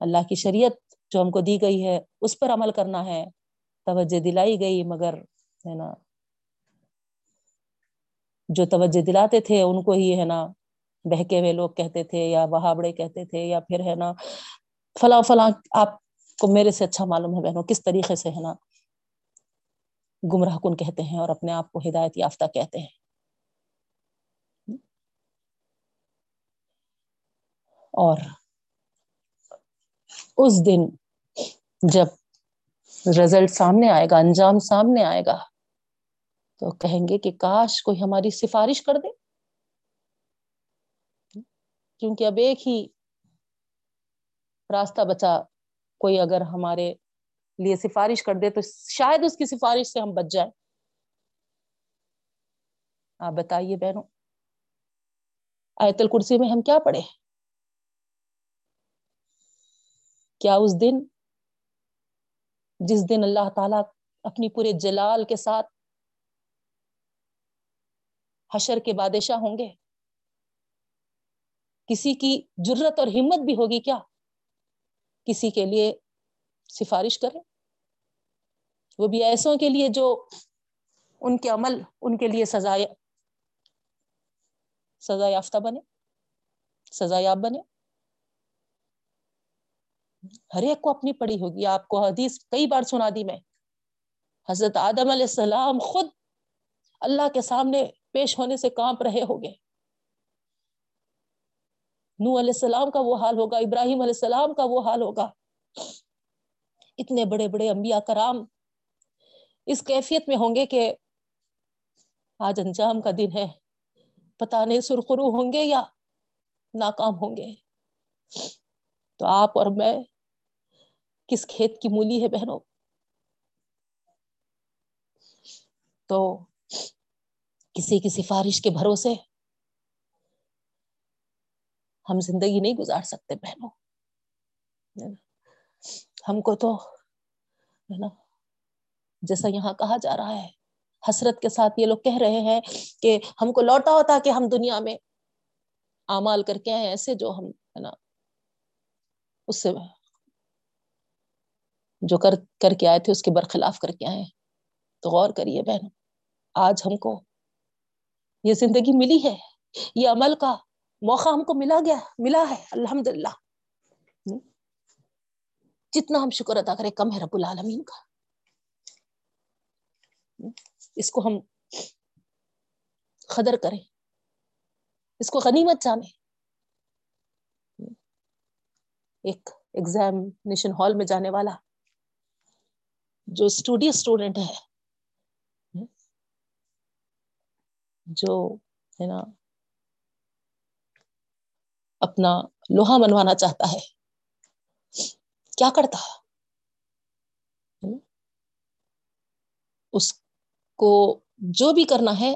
اللہ کی شریعت جو ہم کو دی گئی ہے، اس پر عمل کرنا ہے۔ توجہ دلائی گئی، مگر ہے نا، جو توجہ دلاتے تھے، ان کو ہی ہے نا، بہکے ہوئے لوگ کہتے تھے یا بہاوڑے کہتے تھے یا پھر ہے نا، فلاں فلاں، آپ کو میرے سے اچھا معلوم ہے بہنوں، کس طریقے سے ہے نا گمراہ کن کہتے ہیں اور اپنے آپ کو ہدایت یافتہ کہتے ہیں۔ اور اس دن جب رزلٹ سامنے آئے گا، انجام سامنے آئے گا، تو کہیں گے کہ کاش کوئی ہماری سفارش کر دے۔ کیونکہ اب ایک ہی راستہ بچا، کوئی اگر ہمارے لیے سفارش کر دے تو شاید اس کی سفارش سے ہم بچ جائیں۔ آپ بتائیے بہنوں، آیت الکرسی میں ہم کیا پڑھے؟ کیا اس دن جس دن اللہ تعالی اپنی پورے جلال کے ساتھ حشر کے بادشاہ ہوں گے؟ کسی کی جرت اور ہمت بھی ہوگی کیا؟ کسی کے لیے سفارش کرے وہ بھی ایسوں کے لیے جو ان کے عمل، ان کے لیے سزائے سزا یافتہ بنے سزا یاب بنے ہر ایک کو اپنی پڑی ہوگی۔ آپ کو حدیث کئی بار سنا دی میں۔ حضرت آدم علیہ السلام خود اللہ کے سامنے پیش ہونے سے کانپ رہے ہو گئے نو علیہ السلام کا وہ حال ہوگا، ابراہیم علیہ السلام کا وہ حال ہوگا۔ اتنے بڑے بڑے انبیاء کرام اس کیفیت میں ہوں گے کہ آج انجام کا دن ہے۔ پتا نہیں سرخرو ہوں گے یا ناکام ہوں گے۔ تو آپ اور میں کس کھیت کی مولی ہے بہنوں؟ تو کسی کی سفارش کے بھروسے ہم زندگی نہیں گزار سکتے بہنوں ہم کو تو، ہے نا؟ جیسا یہاں کہا جا رہا ہے، حسرت کے ساتھ یہ لوگ کہہ رہے ہیں کہ ہم کو لوٹا ہوتا کہ ہم دنیا میں امال کر کے آئے ایسے جو ہم، ہے نا؟ اس سے جو کر کر کے آئے تھے، اس کے برخلاف کر کے آئے تو غور کریے بہن، آج ہم کو یہ زندگی ملی ہے، یہ عمل کا موقع ہم کو ملا گیا، ملا ہے الحمد للہ جتنا ہم شکر ادا کریں، کم ہے رب العالمین کا۔ اس کو ہم قدر کریں، اس کو غنیمت جانے ایک ایگزامینیشن ہال میں جانے والا جو اسٹوڈی اسٹوڈنٹ ہے، جو، ہے نا، اپنا لوہا منوانا چاہتا ہے، کیا کرتا اس کو جو بھی کرنا ہے،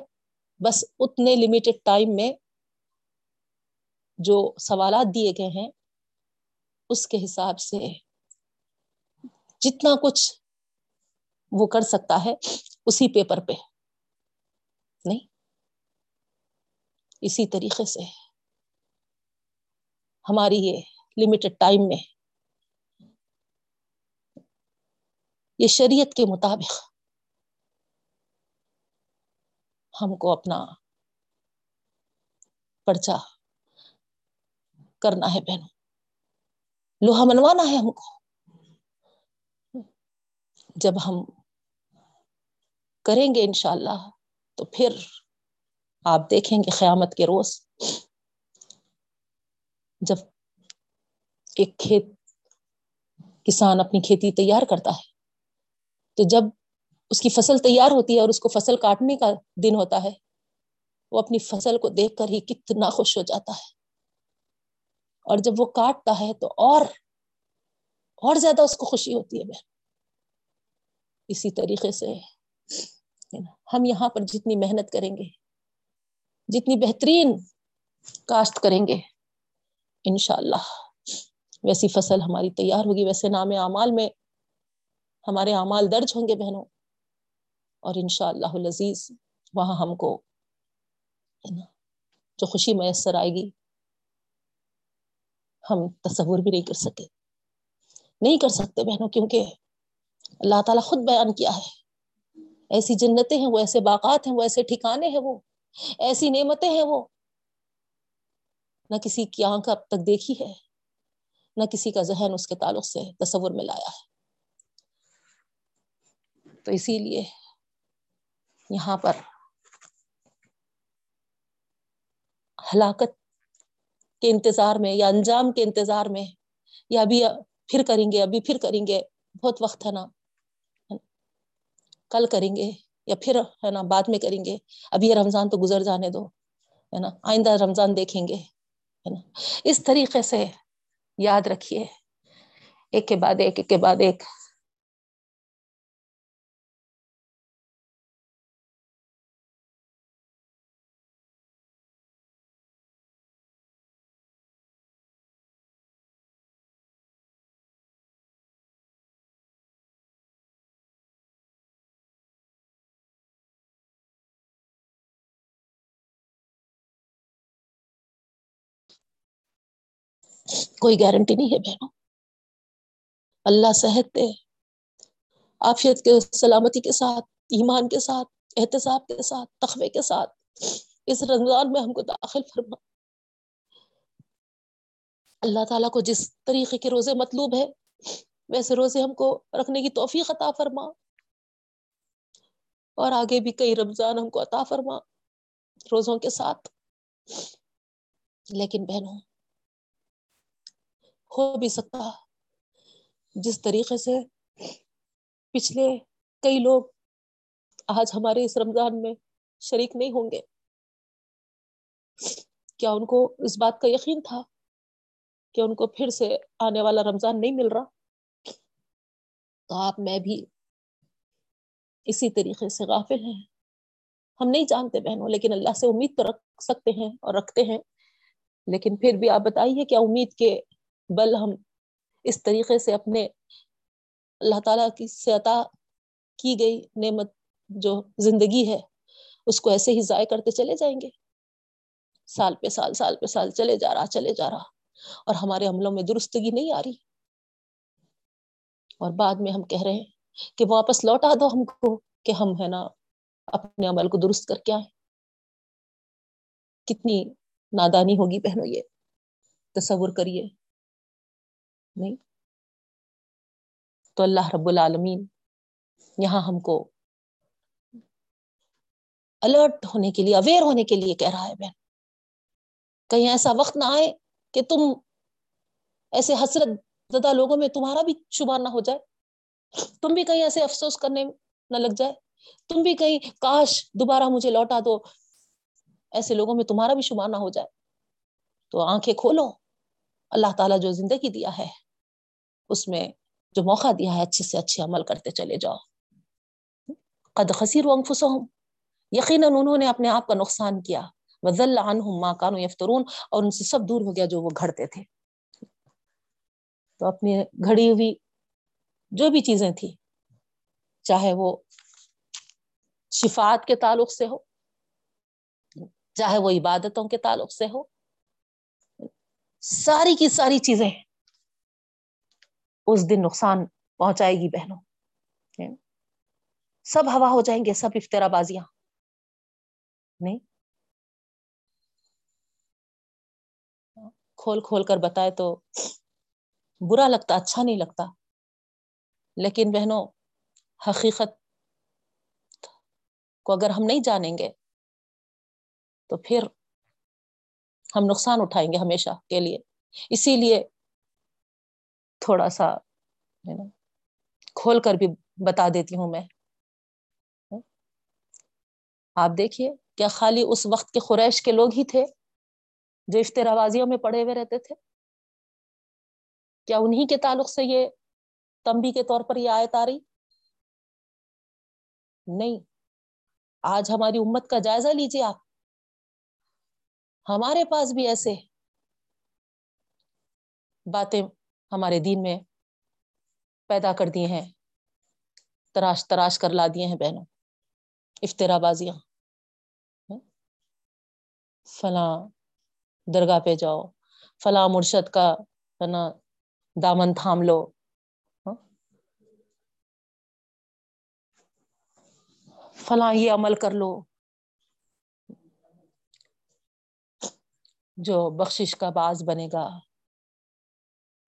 بس اتنے لمیٹڈ ٹائم میں جو سوالات دیے گئے ہیں، اس کے حساب سے جتنا کچھ وہ کر سکتا ہے اسی پیپر پہ۔ نہیں۔ اسی طریقے سے۔ ہماری یہ لمیٹڈ ٹائم میں۔ یہ شریعت کے مطابق۔ ہم کو اپنا پرچا کرنا ہے بہنوں۔ لوہا منوانا ہے ہم کو۔ جب ہم کریں گے انشاءاللہ، تو پھر آپ دیکھیں گے قیامت کے روز جب ایک کھیت، کسان اپنی کھیتی تیار کرتا ہے، تو جب اس کی فصل تیار ہوتی ہے اور اس کو فصل کاٹنے کا دن ہوتا ہے، وہ اپنی فصل کو دیکھ کر ہی کتنا خوش ہو جاتا ہے۔ اور جب وہ کاٹتا ہے تو اور اور زیادہ اس کو خوشی ہوتی ہے۔ بہن، اسی طریقے سے ہم یہاں پر جتنی محنت کریں گے، جتنی بہترین کاشت کریں گے، انشاءاللہ۔ ویسی فصل ہماری تیار ہوگی، ویسے نام اعمال میں ہمارے اعمال درج ہوں گے بہنوں۔ اور انشاءاللہ العزیز وہاں ہم کو جو خوشی میسر آئے گی، ہم تصور بھی نہیں کر سکے نہیں کر سکتے بہنوں، کیونکہ اللہ تعالیٰ خود بیان کیا ہے۔ ایسی جنتیں ہیں، وہ ایسے باغات ہیں، وہ ایسے ٹھکانے ہیں، وہ ایسی نعمتیں ہیں، وہ۔ نہ کسی کی آنکھ اب تک دیکھی ہے، نہ کسی کا ذہن اس کے تعلق سے تصور میں لایا ہے۔ تو اسی لیے یہاں پر ہلاکت کے انتظار میں یا انجام کے انتظار میں یا ابھی پھر کریں گے، ابھی پھر کریں گے، بہت وقت ہے نا۔ کل کریں گے یا پھر ہے نا بعد میں کریں گے۔ ابھی یہ رمضان تو گزر جانے دو، ہے نا؟ آئندہ رمضان دیکھیں گے، ہے نا؟ اس طریقے سے یاد رکھیے۔ ایک کے بعد ایک ایک کے بعد ایک۔ کوئی گارنٹی نہیں ہے بہنوں۔ اللہ صحت دے آفیت کے، سلامتی کے ساتھ، ایمان کے ساتھ، احتساب کے ساتھ تخبے کے ساتھ۔ اس رمضان میں ہم کو داخل فرما۔ اللہ تعالیٰ کو جس طریقے کے روزے مطلوب ہے ویسے روزے ہم کو رکھنے کی توفیق عطا فرما۔ اور آگے بھی کئی رمضان ہم کو عطا فرما روزوں کے ساتھ۔ لیکن بہنوں ہو بھی سکتا جس طریقے سے پچھلے کئی لوگ آج ہمارے اس رمضان میں شریک نہیں ہوں گے۔ کیا ان کو اس بات کا یقین تھا کہ ان کو پھر سے آنے والا رمضان نہیں مل رہا؟ تو آپ میں بھی اسی طریقے سے غافل ہیں۔ ہم نہیں جانتے بہنوں، لیکن اللہ سے امید تو رکھ سکتے ہیں اور رکھتے ہیں۔ لیکن پھر بھی آپ بتائیے کیا امید کے بل ہم اس طریقے سے اپنے اللہ تعالیٰ کی سے عطا کی گئی نعمت جو زندگی ہے، اس کو ایسے ہی ضائع کرتے چلے جائیں گے۔ سال پہ سال سال پہ سال چلے جا رہا، چلے جا رہا۔ اور ہمارے عملوں میں درستگی نہیں آ رہی۔ اور بعد میں ہم کہہ رہے ہیں کہ واپس لوٹا دو ہم کو کہ ہم ہے نا اپنے عمل کو درست کر کے آئے کتنی نادانی ہوگی بہنوں یہ۔ تصور کریے۔ نہیں؟ تو اللہ رب العالمین یہاں ہم کو الرٹ ہونے کے لیے اویئر ہونے کے لیے کہہ رہا ہے بہن۔ کہیں ایسا وقت نہ آئے کہ تم ایسے حسرت زدہ لوگوں میں تمہارا بھی شمار نہ ہو جائے۔ تم بھی کہیں ایسے افسوس کرنے نہ لگ جائے۔ تم بھی کہیں، کاش دوبارہ مجھے لوٹا دو ایسے لوگوں میں تمہارا بھی شمار نہ ہو جائے۔ تو آنکھیں کھولو۔ اللہ تعالیٰ جو زندگی دیا ہے، اس میں جو موقع دیا ہے، اچھے سے اچھے عمل کرتے چلے جاؤ۔ قد خصیر انفسہم۔ یقیناً انہوں نے اپنے آپ کا نقصان کیا۔ وزل عنہم ما کانوا یفترون اور ان سے سب دور ہو گیا جو وہ گھڑتے تھے۔ تو اپنی گھڑی ہوئی جو بھی چیزیں تھی چاہے وہ شفاعت کے تعلق سے ہو، چاہے وہ عبادتوں کے تعلق سے ہو ساری کی ساری چیزیں اس دن نقصان پہنچائے گی بہنوں۔ سب ہوا ہو جائیں گے، سب افطرا بازیاں۔ نہیں۔ کھول کھول کر بتائے تو برا لگتا اچھا نہیں لگتا۔ لیکن بہنوں، حقیقت کو اگر ہم نہیں جانیں گے تو پھر ہم نقصان اٹھائیں گے ہمیشہ کے لیے۔ اسی لیے تھوڑا سا کھول کر بھی بتا دیتی ہوں میں۔ آپ دیکھیے کیا خالی اس وقت کے خریش کے لوگ ہی تھے جو اشترابازیوں میں پڑے ہوئے رہتے تھے؟ کیا انہی کے تعلق سے یہ تمبی کے طور پر یہ آیت آ رہی؟ نہیں۔ آج ہماری امت کا جائزہ لیجیے آپ۔ ہمارے پاس بھی ایسے باتیں ہمارے دین میں پیدا کر دیے ہیں، تراش تراش کر لا دیے ہیں بہنوں افطرا بازیاں ہاں، فلاں درگاہ پہ جاؤ، فلاں مرشد کا ہے نا دامن تھام لو ہاں، فلاں یہ عمل کر لو۔ جو بخشش کا باز بنے گا۔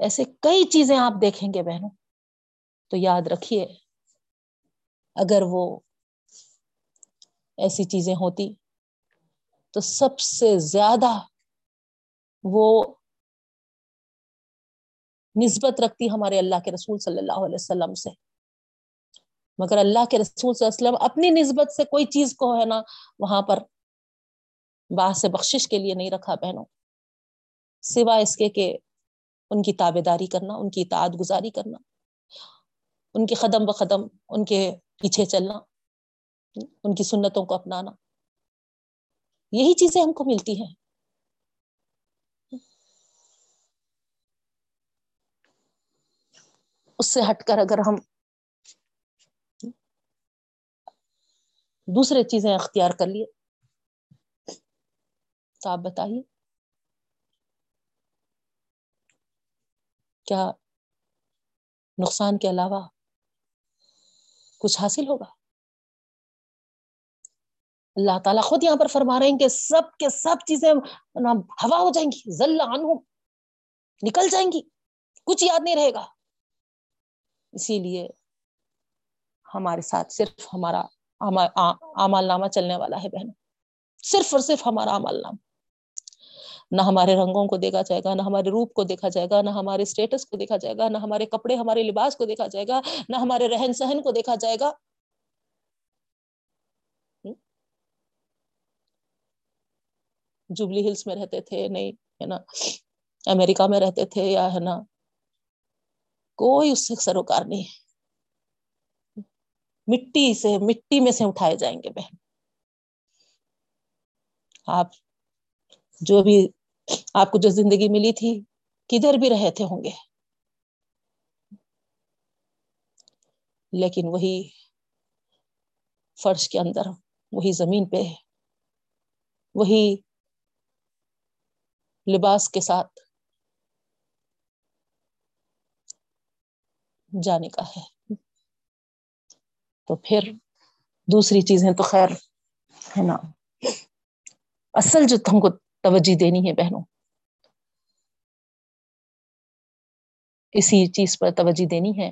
ایسے کئی چیزیں آپ دیکھیں گے بہنوں، تو یاد رکھیے، اگر وہ ایسی چیزیں ہوتی تو سب سے زیادہ وہ نسبت رکھتی ہمارے اللہ کے رسول صلی اللہ علیہ وسلم سے۔ مگر اللہ کے رسول صلی اللہ علیہ وسلم اپنی نسبت سے کوئی چیز کو ہے نا، وہاں پر باہ سے بخشش کے لیے نہیں رکھا بہنوں، سوائے اس کے کہ ان کی تابے داری کرنا، ان کی اطاعت گزاری کرنا، ان کے قدم بقدم ان کے پیچھے چلنا، ان کی سنتوں کو اپنانا۔ یہی چیزیں ہم کو ملتی ہیں۔ اس سے ہٹ کر اگر ہم دوسرے چیزیں اختیار کر لیے تو آپ بتائیے۔ کیا نقصان کے علاوہ کچھ حاصل ہوگا؟ اللہ تعالیٰ خود یہاں پر فرما رہے ہیں کہ سب کے سب چیزیں ہوا ہو جائیں گی ذل عنہ نکل جائیں گی، کچھ یاد نہیں رہے گا۔ اسی لیے ہمارے ساتھ صرف ہمارا امال نامہ چلنے والا ہے بہن صرف اور صرف ہمارا امال نام نہ ہمارے رنگوں کو دیکھا جائے گا، نہ ہمارے روپ کو دیکھا جائے گا، نہ ہمارے اسٹیٹس کو دیکھا جائے گا، نہ ہمارے کپڑے، ہمارے لباس کو دیکھا جائے گا، نہ ہمارے رہن سہن کو دیکھا جائے گا۔ جوبلی ہلس میں رہتے تھے، نہیں، ہے نا؟ امریکہ میں رہتے تھے یا، ہے نا؟ کوئی اس سے سروکار نہیں۔ مٹی سے، مٹی میں سے اٹھائے جائیں گے بہن۔ آپ جو بھی آپ کو جو زندگی ملی تھی، کدھر بھی رہے تھے ہوں گے۔ لیکن وہی فرش کے اندر، وہی زمین پہ، وہی لباس کے ساتھ جانے کا ہے۔ تو پھر دوسری چیزیں تو خیر ہے نا۔ اصل جو تم کو توجہ دینی ہے بہنوں۔ اسی چیز پر توجہ دینی ہے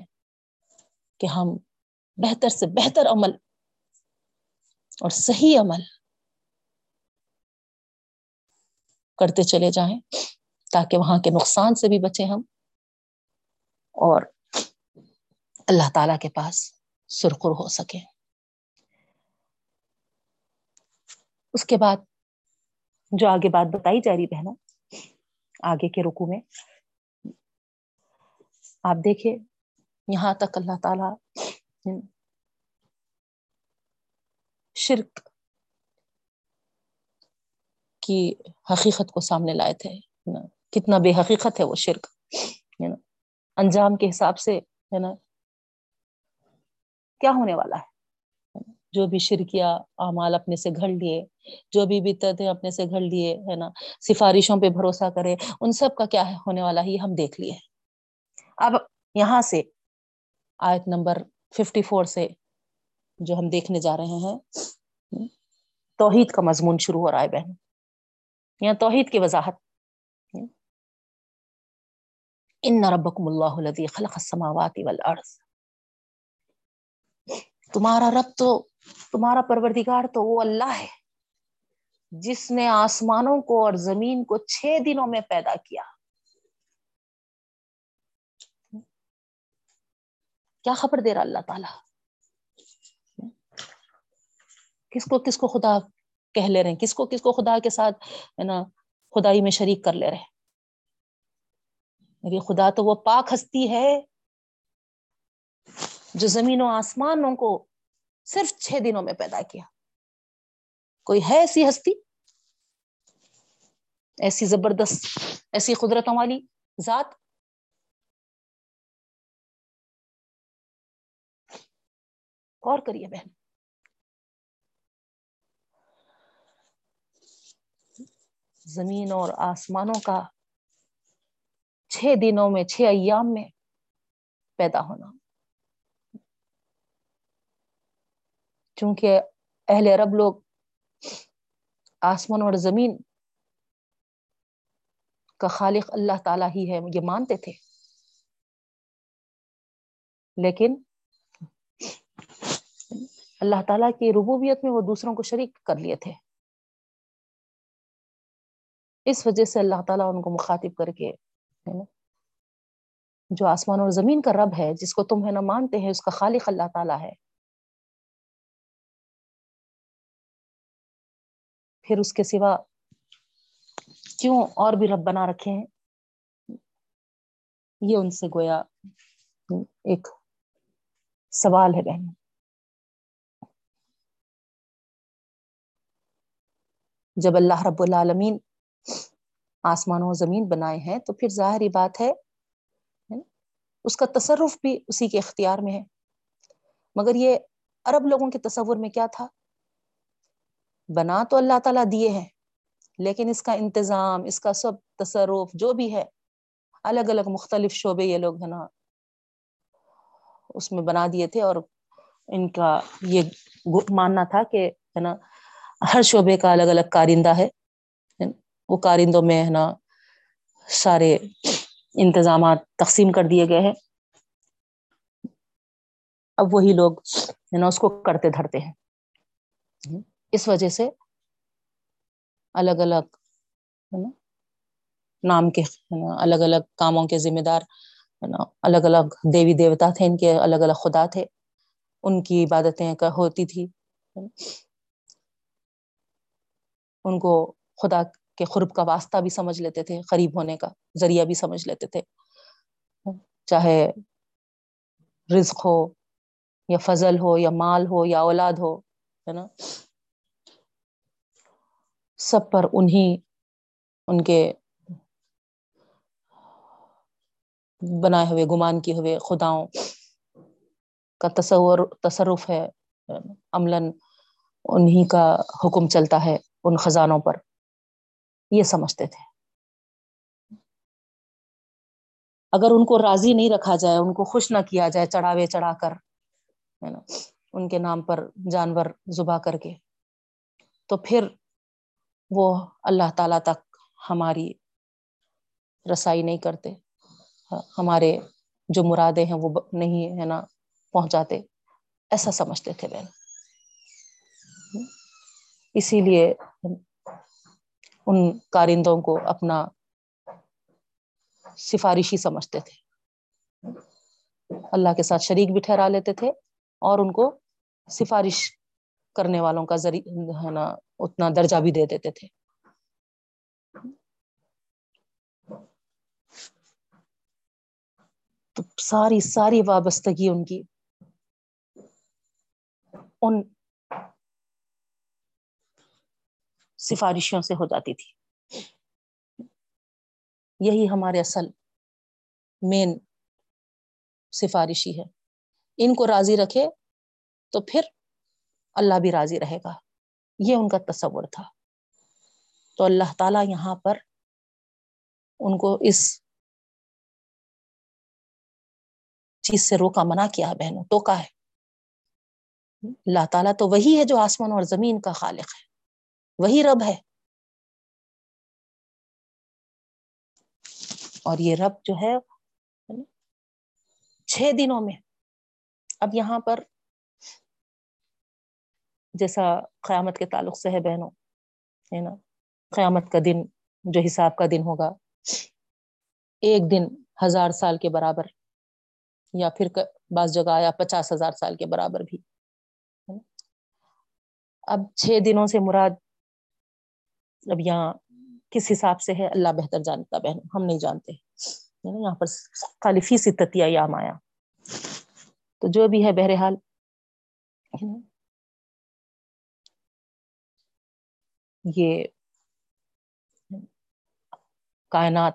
کہ ہم بہتر سے بہتر عمل اور صحیح عمل کرتے چلے جائیں تاکہ وہاں کے نقصان سے بھی بچیں ہم اور اللہ تعالی کے پاس سرخر ہو سکے۔ اس کے بعد جو آگے بات بتائی جا رہی بہنوں، آگے کے رکو میں۔ آپ دیکھیں، یہاں تک اللہ تعالی شرک کی حقیقت کو سامنے لائے تھے۔ کتنا بے حقیقت ہے وہ شرک۔ ہے نا انجام کے حساب سے، ہے نا، کیا ہونے والا ہے؟ جو بھی شرکیا اعمال اپنے سے گھڑ لیے، جو بھی بدتیں اپنے سے گھڑ لیے، ہے نا؟ سفارشوں پہ بھروسہ کرے، ان سب کا کیا ہے ہونے والا ہے یہ ہم دیکھ لیے۔ اب یہاں سے آیت نمبر ففٹی فور سے جو ہم دیکھنے جا رہے ہیں، توحید کا مضمون شروع ہو رہا ہے بہن۔ یا توحید کی وضاحت۔ ان ربکم اللہ الذی خلق السماوات والارض۔ تمہارا رب تو تمہارا پروردگار تو وہ اللہ ہے جس نے آسمانوں کو اور زمین کو چھ دنوں میں پیدا کیا۔ کیا خبر دے رہا اللہ تعالی؟ کس کو کس کو خدا کہہ لے رہے ہیں؟ کس کو کس کو خدا کے ساتھ ہے نا خدائی میں شریک کر لے رہے میری خدا تو وہ پاک ہستی ہے جو زمین و آسمانوں کو صرف چھ دنوں میں پیدا کیا۔ کوئی ہے ایسی ہستی؟ ایسی زبردست، ایسی قدرتوں والی ذات؟ اور کریے بہن۔ زمین اور آسمانوں کا چھ دنوں میں، چھ ایام میں پیدا ہونا۔ چونکہ اہل عرب لوگ آسمان اور زمین کا خالق اللہ تعالی ہی ہے، یہ مانتے تھے۔ لیکن اللہ تعالیٰ کی ربوبیت میں وہ دوسروں کو شریک کر لیے تھے۔ اس وجہ سے اللہ تعالیٰ ان کو مخاطب کر کے جو آسمان اور زمین کا رب ہے، جس کو تم ہے نا مانتے ہیں، اس کا خالق اللہ تعالیٰ ہے۔ پھر اس کے سوا کیوں اور بھی رب بنا رکھے ہیں؟ یہ ان سے گویا ایک سوال ہے بہن۔ جب اللہ رب العالمین آسمان و زمین بنائے ہیں تو پھر ظاہری بات ہے، اس کا تصرف بھی اسی کے اختیار میں ہے۔ مگر یہ عرب لوگوں کے تصور میں کیا تھا؟ بنا تو اللہ تعالیٰ دیے ہیں، لیکن اس کا انتظام، اس کا سب تصرف، جو بھی ہے، الگ الگ مختلف شعبے یہ لوگ ہے نا اس میں بنا دیے تھے اور ان کا یہ ماننا تھا کہ، ہے نا، ہر شعبے کا الگ الگ کارندہ ہے، وہ کارندوں میں، ہے نا، سارے انتظامات تقسیم کر دیے گئے ہیں۔ اب وہی لوگ، ہے نا، اس کو کرتے دھرتے ہیں۔ اس وجہ سے الگ الگ، ہے نا، نام کے الگ الگ کاموں کے ذمہ دار نا، الگ الگ دیوی دیوتا تھے، ان کے الگ الگ خدا تھے، ان کی عبادتیں ہوتی تھی ان کو خدا کے قرب کا واسطہ بھی سمجھ لیتے تھے، قریب ہونے کا ذریعہ بھی سمجھ لیتے تھے۔ چاہے رزق ہو یا فضل ہو یا مال ہو یا اولاد ہو، ہے نا سب پر انہیں ان کے بنائے ہوئے، گمان کیے ہوئے خداؤں کا تصور، تصرف ہے عمل انہیں کا حکم چلتا ہے ان خزانوں پر۔ یہ سمجھتے تھے۔ اگر ان کو راضی نہیں رکھا جائے، ان کو خوش نہ کیا جائے چڑھاوے چڑھا کر، ہے نا، ان کے نام پر جانور ذبح کر کے، تو پھر وہ اللہ تعالی تک ہماری رسائی نہیں کرتے۔ ہمارے جو مرادیں ہیں وہ نہیں ہے نا، پہنچاتے۔ ایسا سمجھتے تھے بہن اسی لیے ان کارندوں کو اپنا سفارشی سمجھتے تھے۔ اللہ کے ساتھ شریک بھی ٹھہرا لیتے تھے اور ان کو سفارش کرنے والوں کا ذریعہ، ہے نا اتنا درجہ بھی دے دیتے تھے۔ تو ساری ساری وابستگی ان کی۔ ان سفارشوں سے ہو جاتی تھی۔ یہی ہمارے اصل مین سفارشی ہے۔ ان کو راضی رکھے تو پھر اللہ بھی راضی رہے گا۔ یہ ان کا تصور تھا۔ تو اللہ تعالی یہاں پر ان کو اس چیز سے روکا، منع کیا بہنوں تو کا ہے۔ اللہ تعالیٰ تو وہی ہے جو آسمان اور زمین کا خالق ہے۔ وہی رب ہے۔ اور یہ رب جو ہے چھ دنوں میں اب یہاں پر جیسا قیامت کے تعلق سے ہے بہنوں، ہے نا؟ قیامت کا دن جو حساب کا دن ہوگا، ایک دن ہزار سال کے برابر، یا پھر بعض جگہ آیا پچاس ہزار سال کے برابر بھی اب چھ دنوں سے مراد اب یہاں کس حساب سے ہے؟ اللہ بہتر جانتا بہن ہم نہیں جانتے یہاں پر خالی فی یام آیا۔ تو جو بھی ہے بہرحال یہ کائنات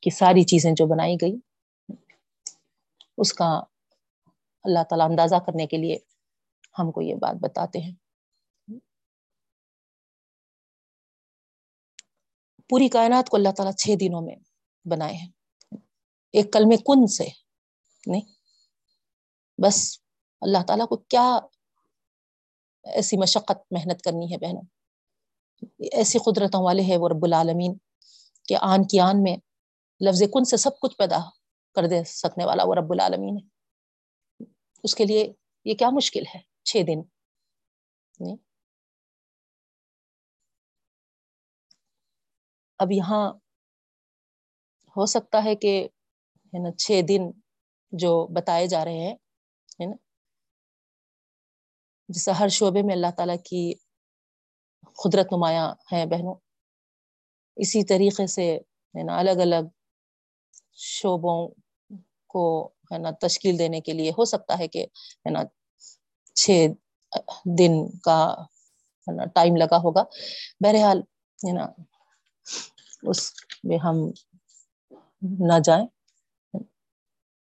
کی ساری چیزیں جو بنائی گئی، اس کا اللہ تعالی اندازہ کرنے کے لیے ہم کو یہ بات بتاتے ہیں۔ پوری کائنات کو اللہ تعالیٰ چھ دنوں میں بنائے ہیں۔ ایک کل میں کن سے؟ نہیں۔ بس اللہ تعالیٰ کو کیا ایسی مشقت محنت کرنی ہے بہنوں۔ ایسی قدرتوں والے ہیں وہ رب العالمین کہ آن کی آن میں لفظ کن سے سب کچھ پیدا کر دے سکنے والا وہ رب العالمین ہے۔ اس کے لیے یہ کیا مشکل ہے؟ چھ دن۔ جی۔ اب یہاں ہو سکتا ہے کہ ہے نا چھ دن جو بتائے جا رہے ہیں، ہے نا جیسا ہر شعبے میں اللہ تعالیٰ کی قدرت نمایاں ہے بہنوں۔ اسی طریقے سے ہے نا الگ الگ شعبوں کو ہے نا تشکیل دینے کے لیے ہو سکتا ہے کہ ہے نا چھ دن کا ہے نا ٹائم لگا ہوگا۔ بہرحال ہے نا اس میں ہم نہ جائیں۔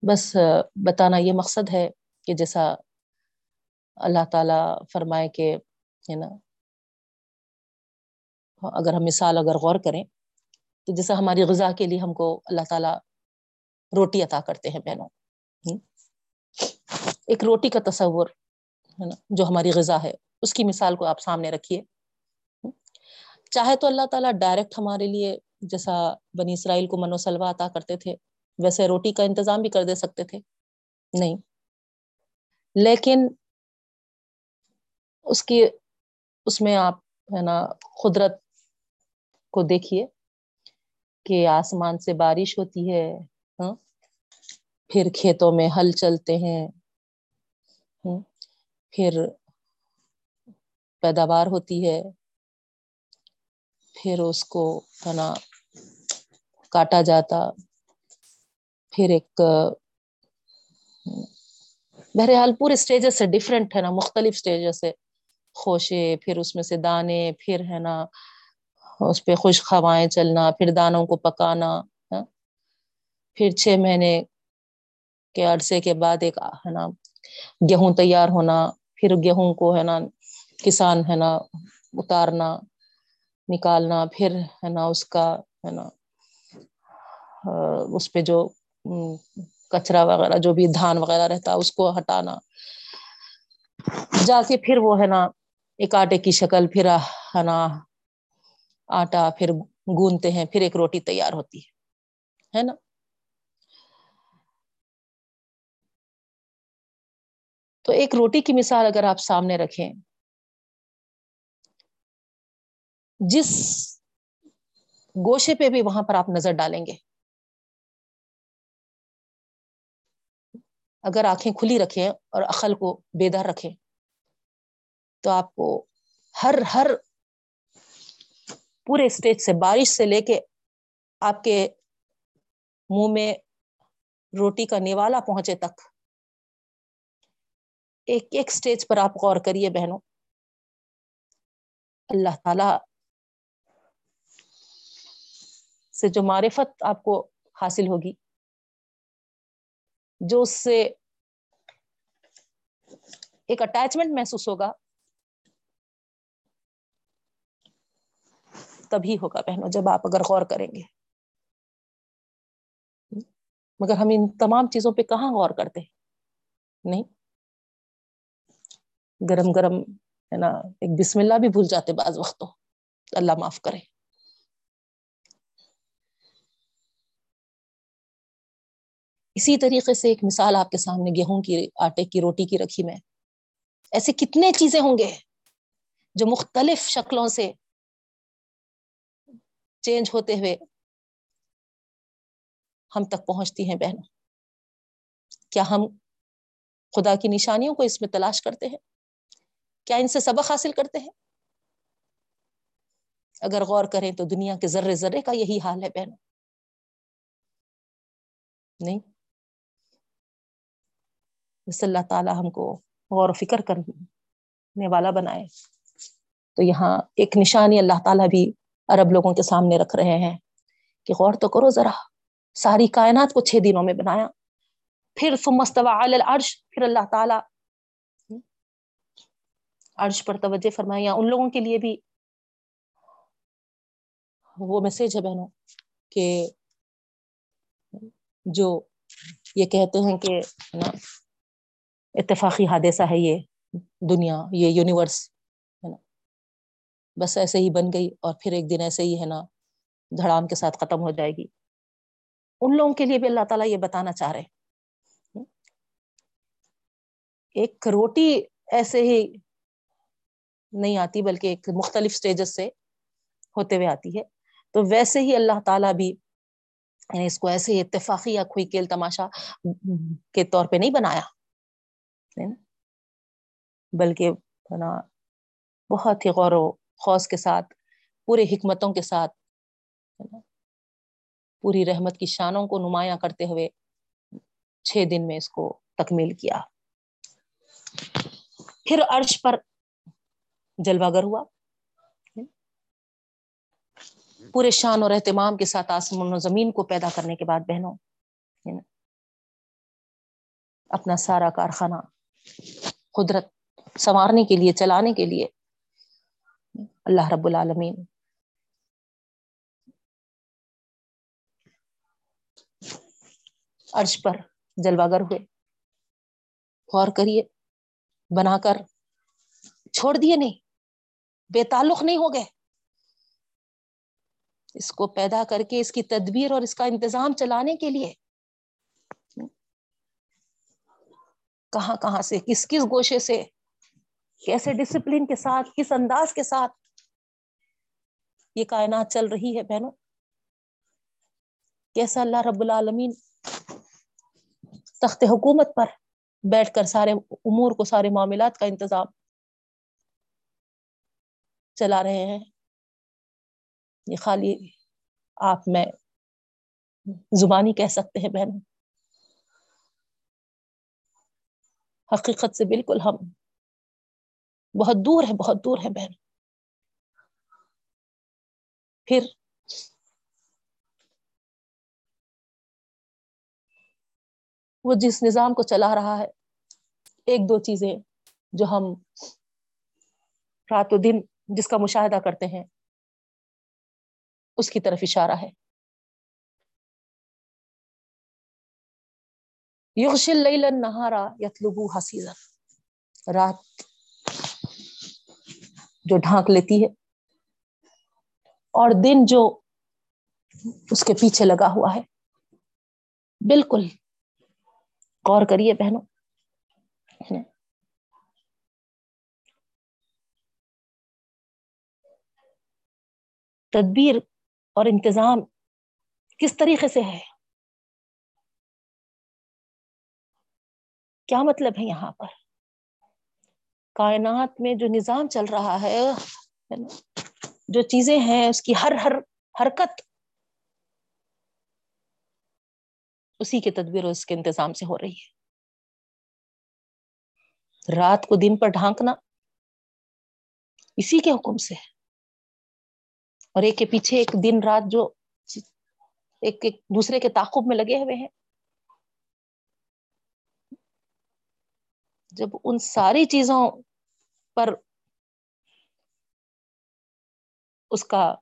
بس بتانا یہ مقصد ہے کہ جیسا اللہ تعالی فرمائے کہ، ہے نا، اگر ہم مثال اگر غور کریں، تو جیسا ہماری غذا کے لیے ہم کو اللہ تعالی روٹی عطا کرتے ہیں بہنوں۔ ایک روٹی کا تصور، ہے نا، جو ہماری غذا ہے، اس کی مثال کو آپ سامنے رکھیے۔ چاہے تو اللہ تعالیٰ ڈائریکٹ ہمارے لیے جیسا بنی اسرائیل کو منو سلوا عطا کرتے تھے، ویسے روٹی کا انتظام بھی کر دے سکتے تھے۔ نہیں۔ لیکن اس کی، اس میں آپ ہے نا قدرت کو دیکھیے کہ آسمان سے بارش ہوتی ہے ہاں پھر کھیتوں میں ہل چلتے ہیں ہاں، پھر پیداوار ہوتی ہے، پھر اس کو ہے نا کاٹا جاتا، پھر ایک، بہرحال پورے اسٹیجز سے ڈفرینٹ ہے نا، مختلف اسٹیجز سے خوشے، پھر اس میں سے دانے، پھر ہے نا، اس پہ خوش خوائیں چلنا، پھر دانوں کو پکانا ہاں؟ پھر چھ مہینے کے عرصے کے بعد ایک، ہے نا، گیہوں تیار ہونا، پھر گیہوں کو ہے نا، کسان ہے نا، اتارنا، نکالنا، پھر ہے نا، اس کا ہے نا، اس پہ جو کچرا وغیرہ، جو بھی دھان وغیرہ رہتا، اس کو ہٹانا۔ جا کے پھر وہ ہے نا ایک آٹے کی شکل، پھر ہے نا آٹا، پھر گونتے ہیں، پھر ایک روٹی تیار ہوتی ہے نا؟ تو ایک روٹی کی مثال اگر آپ سامنے رکھیں، جس گوشے پہ بھی وہاں پر آپ نظر ڈالیں گے، اگر آنکھیں کھلی رکھیں اور عقل کو بیدار رکھیں تو آپ کو ہر ہر پورے اسٹیج سے بارش سے لے کے آپ کے منہ میں روٹی کا نیوالا پہنچے تک ایک ایک اسٹیج پر آپ غور کریے بہنوں۔ اللہ تعالی سے جو معرفت آپ کو حاصل ہوگی، جو اس سے ایک اٹیچمنٹ محسوس ہوگا تبھی ہوگا بہنوں، جب آپ اگر غور کریں گے۔ مگر ہم ان تمام چیزوں پہ کہاں غور کرتے؟ نہیں۔ گرم گرم، ہے نا، ایک بسم اللہ بھی بھول جاتے بعض وقتوں۔ اللہ معاف کرے۔ اسی طریقے سے ایک مثال آپ کے سامنے گیہوں کی، آٹے کی، روٹی کی رکھی میں۔ ایسے کتنے چیزیں ہوں گے جو مختلف شکلوں سے چینج ہوتے ہوئے ہم تک پہنچتی ہیں بہنوں۔ کیا ہم خدا کی نشانیوں کو اس میں تلاش کرتے ہیں؟ کیا ان سے سبق حاصل کرتے ہیں؟ اگر غور کریں تو دنیا کے ذرے ذرے کا یہی حال ہے بہنوں۔ نہیں؟ بس اللہ تعالی ہم کو غور و فکر کرنے والا بنائے۔ تو یہاں ایک نشانی اللہ تعالیٰ بھی عرب لوگوں کے سامنے رکھ رہے ہیں کہ غور تو کرو ذرا، ساری کائنات کو چھ دنوں میں بنایا۔ پھر العرش، پھر اللہ تعالیٰ عرش پر توجہ فرمایا ان لوگوں کے لیے بھی وہ میسج ہے بہنوں کہ جو یہ کہتے ہیں کہ اتفاقی حادثہ ہے یہ دنیا، یہ یونیورس بس ایسے ہی بن گئی اور پھر ایک دن ایسے ہی ہے نا دھڑام کے ساتھ ختم ہو جائے گی۔ ان لوگوں کے لیے بھی اللہ تعالیٰ یہ بتانا چاہ رہے ایک روٹی ایسے ہی نہیں آتی بلکہ ایک مختلف سٹیجز سے ہوتے ہوئے آتی ہے۔ تو ویسے ہی اللہ تعالیٰ بھی یعنی اس کو ایسے ہی اتفاقی یا کوئی کھیل تماشا کے طور پہ نہیں بنایا۔ بلکہ نا بہت ہی غور و خوص کے ساتھ پورے حکمتوں کے ساتھ، پوری رحمت کی شانوں کو نمایاں کرتے ہوئے چھ دن میں اس کو تکمیل کیا۔ پھر عرش پر جلوہ گر ہوا۔ پورے شان اور اہتمام کے ساتھ آسمان و زمین کو پیدا کرنے کے بعد، بہنوں، اپنا سارا کارخانہ، قدرت سنوارنے کے لیے، چلانے کے لیے اللہ رب العالمین عرش پر جلوہ گر ہوئے۔ غور کریے، بنا کر چھوڑ دیے نہیں، بے تعلق نہیں ہو گئے۔ اس کو پیدا کر کے اس کی تدبیر اور اس کا انتظام چلانے کے لیے۔ کہاں کہاں سے، کس کس گوشے سے کیسے ڈسپلن کے ساتھ، کس انداز کے ساتھ یہ کائنات چل رہی ہے بہنوں؟ کیسا اللہ رب العالمین تخت حکومت پر بیٹھ کر سارے امور کو، سارے معاملات کا انتظام چلا رہے ہیں؟ یہ خالی آپ میں زبانی کہہ سکتے ہیں بہن حقیقت سے بالکل ہم بہت دور ہے، بہت دور ہے بہن۔ پھر؟ وہ جس نظام کو چلا رہا ہے، ایک دو چیزیں جو ہم رات و دن جس کا مشاہدہ کرتے ہیں، اس کی طرف اشارہ ہے۔ یغشل لیلن نہارا حسیزا رات جو ڈھانک لیتی ہے اور دن جو اس کے پیچھے لگا ہوا ہے۔ بالکل۔ غور کریے بہنوں۔ تدبیر اور انتظام کس طریقے سے ہے؟ کیا مطلب ہے یہاں پر؟ کائنات میں جو نظام چل رہا ہے جو چیزیں ہیں، اس کی ہر ہر حرکت اسی کے تدبیر اور اس کے انتظام سے ہو رہی ہے۔ رات کو دن پر ڈھانکنا اسی کے حکم سے اور ایک کے پیچھے ایک دن رات جو ایک ایک دوسرے کے تعقب میں لگے ہوئے ہیں۔ جب ان ساری چیزوں پر اس کا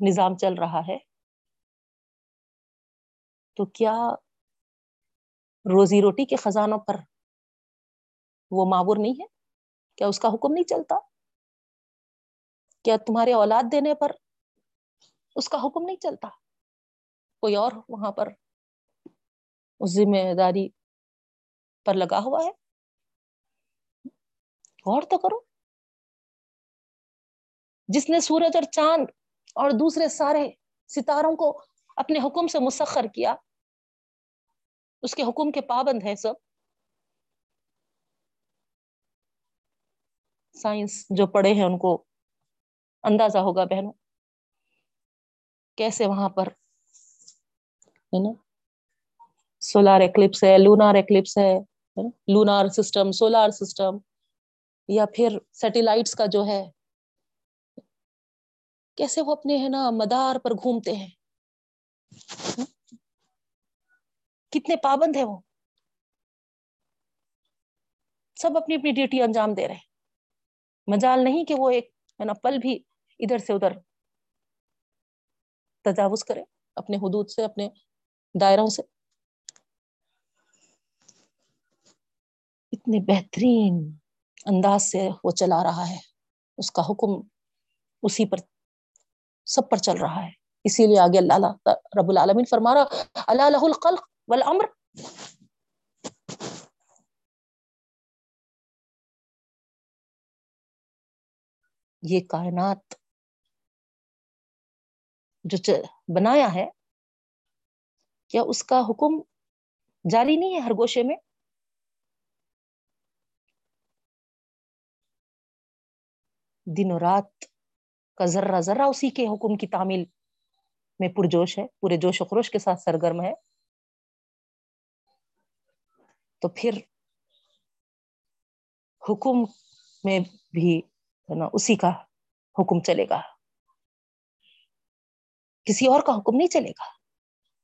نظام چل رہا ہے۔ تو کیا روزی روٹی کے خزانوں پر وہ معور نہیں ہے؟ کیا اس کا حکم نہیں چلتا؟ کیا تمہارے اولاد دینے پر اس کا حکم نہیں چلتا؟ کوئی اور وہاں پر اس ذمہ داری پر لگا ہوا ہے؟ غور تو کرو۔ جس نے سورج اور چاند اور دوسرے سارے ستاروں کو اپنے حکم سے مسخر کیا، اس کے حکم کے پابند ہے سب۔ سائنس جو پڑھے ہیں، ان کو اندازہ ہوگا بہنوں، کیسے وہاں پر، ہے نا، سولار ایکلپس ہے، لونار ایکلپس ہے لونار سسٹم، سولار سسٹم۔ یا پھر سیٹیلائٹس کا جو ہے، کیسے وہ اپنے ہے نا مدار پر گھومتے ہیں؟ کتنے پابند ہیں وہ؟ سب اپنی اپنی ڈیوٹی انجام دے رہے مجال نہیں کہ وہ ایک ہے نا پل بھی ادھر سے ادھر تجاوز کرے اپنے حدود سے، اپنے دائروں سے۔ اتنے بہترین انداز سے وہ چلا رہا ہے۔ اس کا حکم اسی پر، سب پر چل رہا ہے۔ اسی لیے آگے اللہ رب العالمین فرما رہا اللہ الخلق والامر یہ کائنات جو بنایا ہے، کیا اس کا حکم جاری نہیں ہے ہر گوشے میں؟ دن و رات کا ذرہ ذرہ اسی کے حکم کی تعمیل میں پرجوش ہے، پورے جوش و خروش کے ساتھ سرگرم ہے۔ تو پھر حکم میں بھی نا، اسی کا حکم چلے گا۔ کسی اور کا حکم نہیں چلے گا۔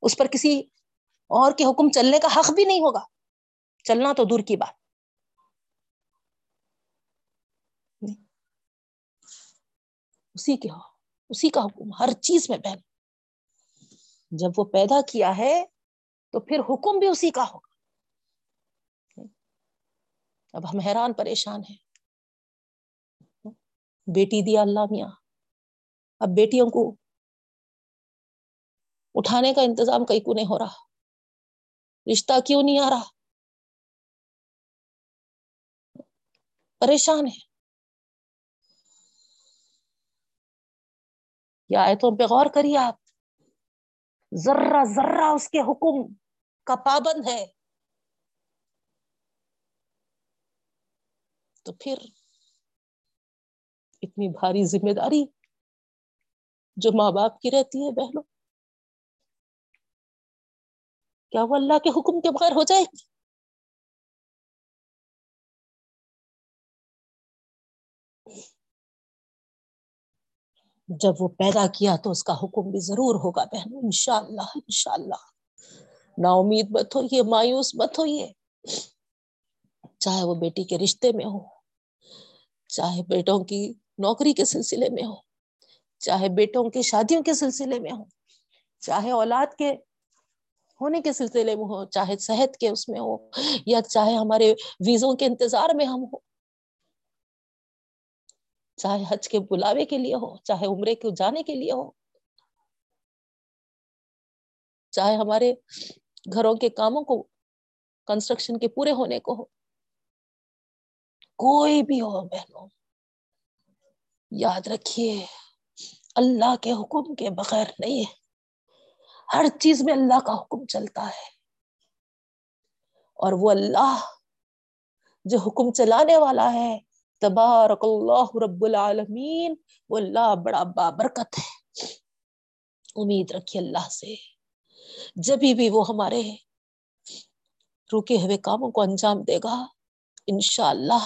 اس پر کسی اور کے حکم چلنے کا حق بھی نہیں ہوگا۔ چلنا تو دور کی بات۔ اسی کے اسی کا حکم، ہر چیز میں بہن جب وہ پیدا کیا ہے، تو پھر حکم بھی اسی کا ہوگا۔ اب ہم حیران پریشان ہیں۔ بیٹی دیا اللہ میاں۔ اب بیٹیوں کو اٹھانے کا انتظام کئی کو نہیں ہو رہا۔ رشتہ کیوں نہیں آ رہا؟ پریشان ہے یا آیتوں پہ غور کریے آپ۔ ذرہ ذرہ اس کے حکم کا پابند ہے۔ تو پھر اتنی بھاری ذمہ داری جو ماں باپ کی رہتی ہے بہنوں، کیا وہ اللہ کے حکم کے بغیر ہو جائے گی؟ جب وہ پیدا کیا تو اس کا حکم بھی ضرور ہوگا بہنوں، انشاءاللہ انشاءاللہ۔ نا امید مت ہوئیے مایوس مت ہوئیے چاہے وہ بیٹی کے رشتے میں ہو، چاہے بیٹوں کی نوکری کے سلسلے میں ہو، چاہے بیٹوں کی شادیوں کے سلسلے میں ہو، چاہے اولاد کے ہونے کے سلسلے میں ہو، چاہے صحت کے اس میں ہو، یا چاہے ہمارے ویزوں کے انتظار میں ہم ہو چاہے حج کے بلاوے کے لیے ہو، چاہے عمرے کے جانے کے لیے ہو، چاہے ہمارے گھروں کے کاموں کو کنسٹرکشن کے پورے ہونے کو ہو، کوئی بھی ہو بہنوں یاد رکھیے، اللہ کے حکم کے بغیر نہیں ہے۔ ہر چیز میں اللہ کا حکم چلتا ہے۔ اور وہ اللہ جو حکم چلانے والا ہے تبارک اللہ رب العالمین وہ اللہ بڑا بابرکت ہے۔ امید رکھیے اللہ سے۔ جبھی بھی وہ ہمارے رکے ہوئے کاموں کو انجام دے گا، انشاءاللہ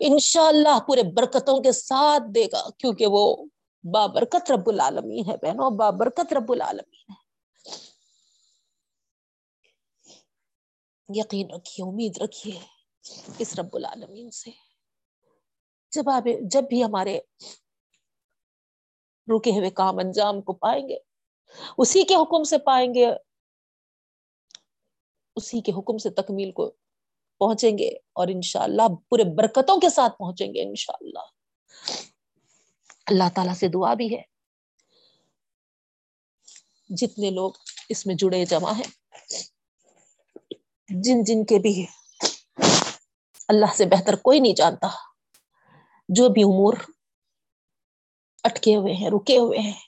انشاءاللہ پورے برکتوں کے ساتھ دے گا، کیونکہ وہ بابرکت رب العالمین ہے بہنوں بابرکت رب العالمین ہے۔ یقین رکھیے، امید رکھیے اس رب العالمین سے۔ جب آپ جب بھی ہمارے رکے ہوئے کام انجام کو پائیں گے، اسی کے حکم سے پائیں گے، اسی کے حکم سے تکمیل کو پہنچیں گے اور انشاءاللہ پورے برکتوں کے ساتھ پہنچیں گے انشاءاللہ۔ اللہ تعالیٰ سے دعا بھی ہے۔ جتنے لوگ اس میں جڑے جمع ہیں، جن جن کے بھی اللہ سے بہتر کوئی نہیں جانتا۔ جو بھی امور اٹکے ہوئے ہیں، رکے ہوئے ہیں۔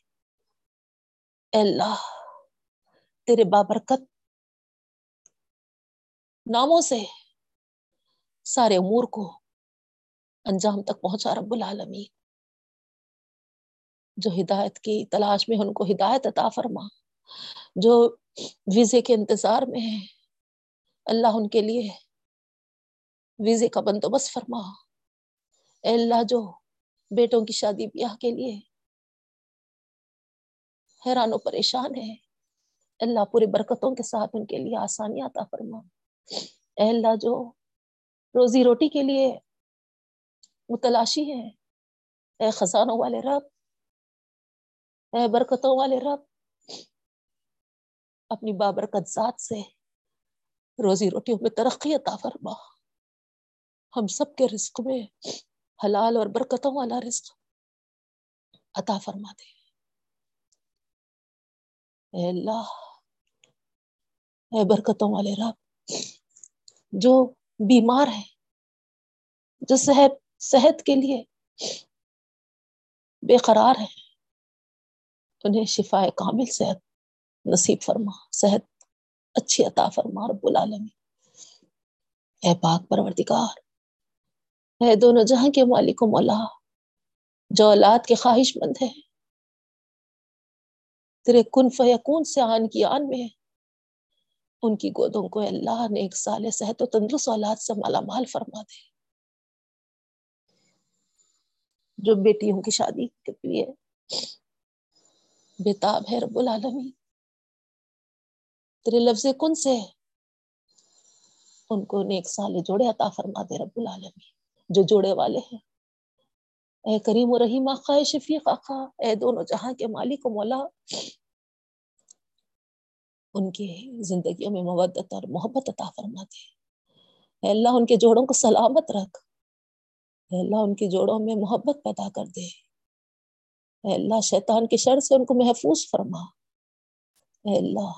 اللہ، تیرے بابرکت ناموں سے سارے امور کو انجام تک پہنچا رب العالمین۔ جو ہدایت کی تلاش میں ان کو ہدایت عطا فرما۔ جو ویزے کے انتظار میں ہے اللہ ان کے لیے ویزے کا بندوبست فرما۔ اے اللہ جو بیٹوں کی شادی بیاہ کے لیے حیران و پریشان ہے۔ اللہ پوری برکتوں کے ساتھ ان کے لیے آسانی عطا فرما۔ اے اللہ جو روزی روٹی کے لیے متلاشی ہے۔ اے خزانوں والے رب، اے برکتوں والے رب، اپنی بابرکت ذات سے روزی روٹیوں میں ترقی عطا فرما۔ ہم سب کے رزق میں حلال اور برکتوں والا رزق عطا فرما دے اے اللہ، اے برکتوں والے رب، جو بیمار ہے جو صحت صحت کے لیے بے قرار ہے انہیں شفا کامل صحت نصیب فرما، صحت اچھی عطا فرما رب العالمین۔ اے پاک پروردگار اے دونوں جہاں کے مالک و مولا جو اولاد کے خواہش مند ہے۔ تیرے کن فیکون سے آن کی آن میں ان کی گودوں کو اللہ نے ایک سال صحت و تندرست اولاد سے مالا مال فرما دے۔ جو بیٹیوں کی شادی کے لیے بےتاب ہے رب العالمین۔ تیرے لفظ کن سے ان کو نیک سال جوڑے عطا فرما دے رب العالمین۔ جو جوڑے والے ہیں۔ اے کریم و رحیم، آقا اے شفیق، آقا اے دونوں جہاں کے مالک و مولا، ان کی زندگیوں میں مودت اور محبت عطا فرما دے اے اللہ، ان کے جوڑوں کو سلامت رکھ۔ اے اللہ، ان کے جوڑوں میں محبت پیدا کر دے۔ اے اللہ، شیطان کے شر سے ان کو محفوظ فرما۔ اے اللہ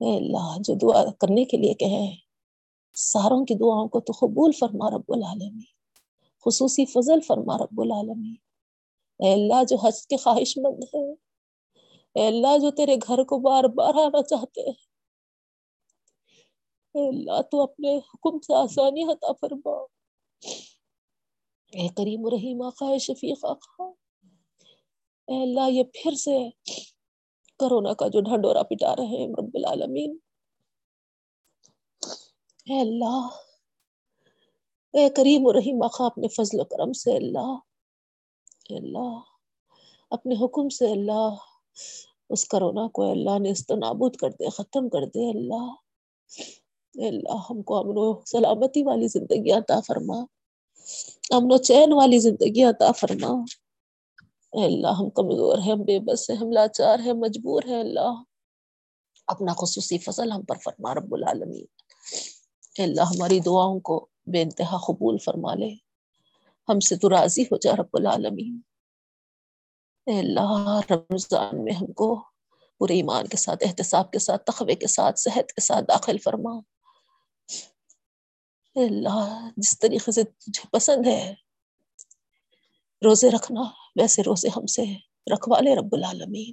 اے اللہ، جو دعا کرنے کے لیے کہے ساروں کی دعاؤں کو تو قبول فرما رب العالمین، خصوصی فضل فرما رب العالمین۔ اے اللہ جو حج کے خواہش مند ہے اے اللہ جو تیرے گھر کو بار بار آنا چاہتے ہیں۔ اے اللہ تو اپنے حکم سے آسانی عطا فرما۔ اے کریم رحیم آقا اے شفیق آقا، اے اللہ یہ پھر سے کرونا کا جو ڈھنڈورا پٹا رہے ہیں رب العالمین۔ اے اللہ، اے کریم و رحیم، آقا اپنے فضل و کرم سے اللہ، اے اللہ، اپنے حکم سے اللہ، اس کرونا کو اللہ نے استنابود کر دے، ختم کر دے اللہ، اے اللہ، ہم کو امن و سلامتی والی زندگی عطا فرما، امن و چین والی زندگی عطا فرما، اے اللہ، ہم کمزور ہیں، ہم بے بس ہیں، ہم لاچار ہیں مجبور ہیں اللہ، اپنا خصوصی فضل ہم پر فرما، رب العالمین اے اللہ ہماری دعاؤں کو بے انتہا قبول فرما لے۔ ہم سے تو راضی ہو جا رب العالمین۔ اے اللہ، رمضان میں ہم کو پورے ایمان کے ساتھ، احتساب کے ساتھ تخوے کے ساتھ، صحت کے ساتھ داخل فرما۔ اے اللہ، جس طریقے سے تجھے پسند ہے، روزے رکھنا، ویسے روزے ہم سے رکھوا لے رب العالمین۔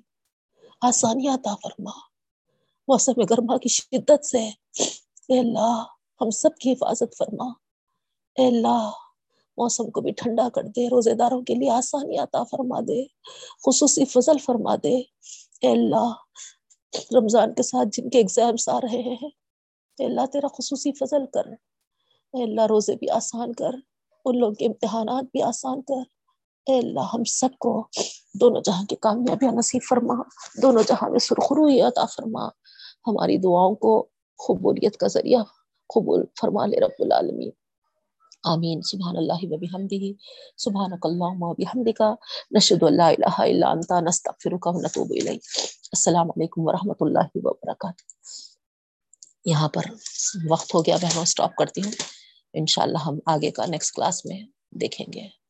آسانیاں عطا فرما۔ موسم گرما کی شدت سے اے اللہ ہم سب کی حفاظت فرما۔ اے اللہ، موسم کو بھی ٹھنڈا کر دے روزے داروں کے لیے آسانی عطا فرما دے، خصوصی فضل فرما دے۔ اے اللہ، رمضان کے ساتھ جن کے ایگزامس آ رہے ہیں، اے اللہ، تیرا خصوصی فضل کر۔ اے اللہ، روزے بھی آسان کر، ان لوگوں کے امتحانات بھی آسان کر۔ اے اللہ، ہم سب کو دونوں جہاں کی کامیابیاں نصیب فرما، دونوں جہاں میں سرخروئی عطا فرما۔ ہماری دعاؤں کو قبولیت کا ذریعہ قبول فرما لے رب العالمین۔ آمین۔ سبحان اللہ و بحمدہ۔ سبحانک اللہم و بحمدک۔ نشہد ان لا الہ الا انت۔ نستغفرک و نتوب الیک۔ السلام علیکم ورحمۃ اللہ وبرکاتہ۔ یہاں پر وقت ہو گیا، میں سٹاپ کرتی ہوں۔ انشاءاللہ ہم آگے کا نیکسٹ کلاس میں دیکھیں گے۔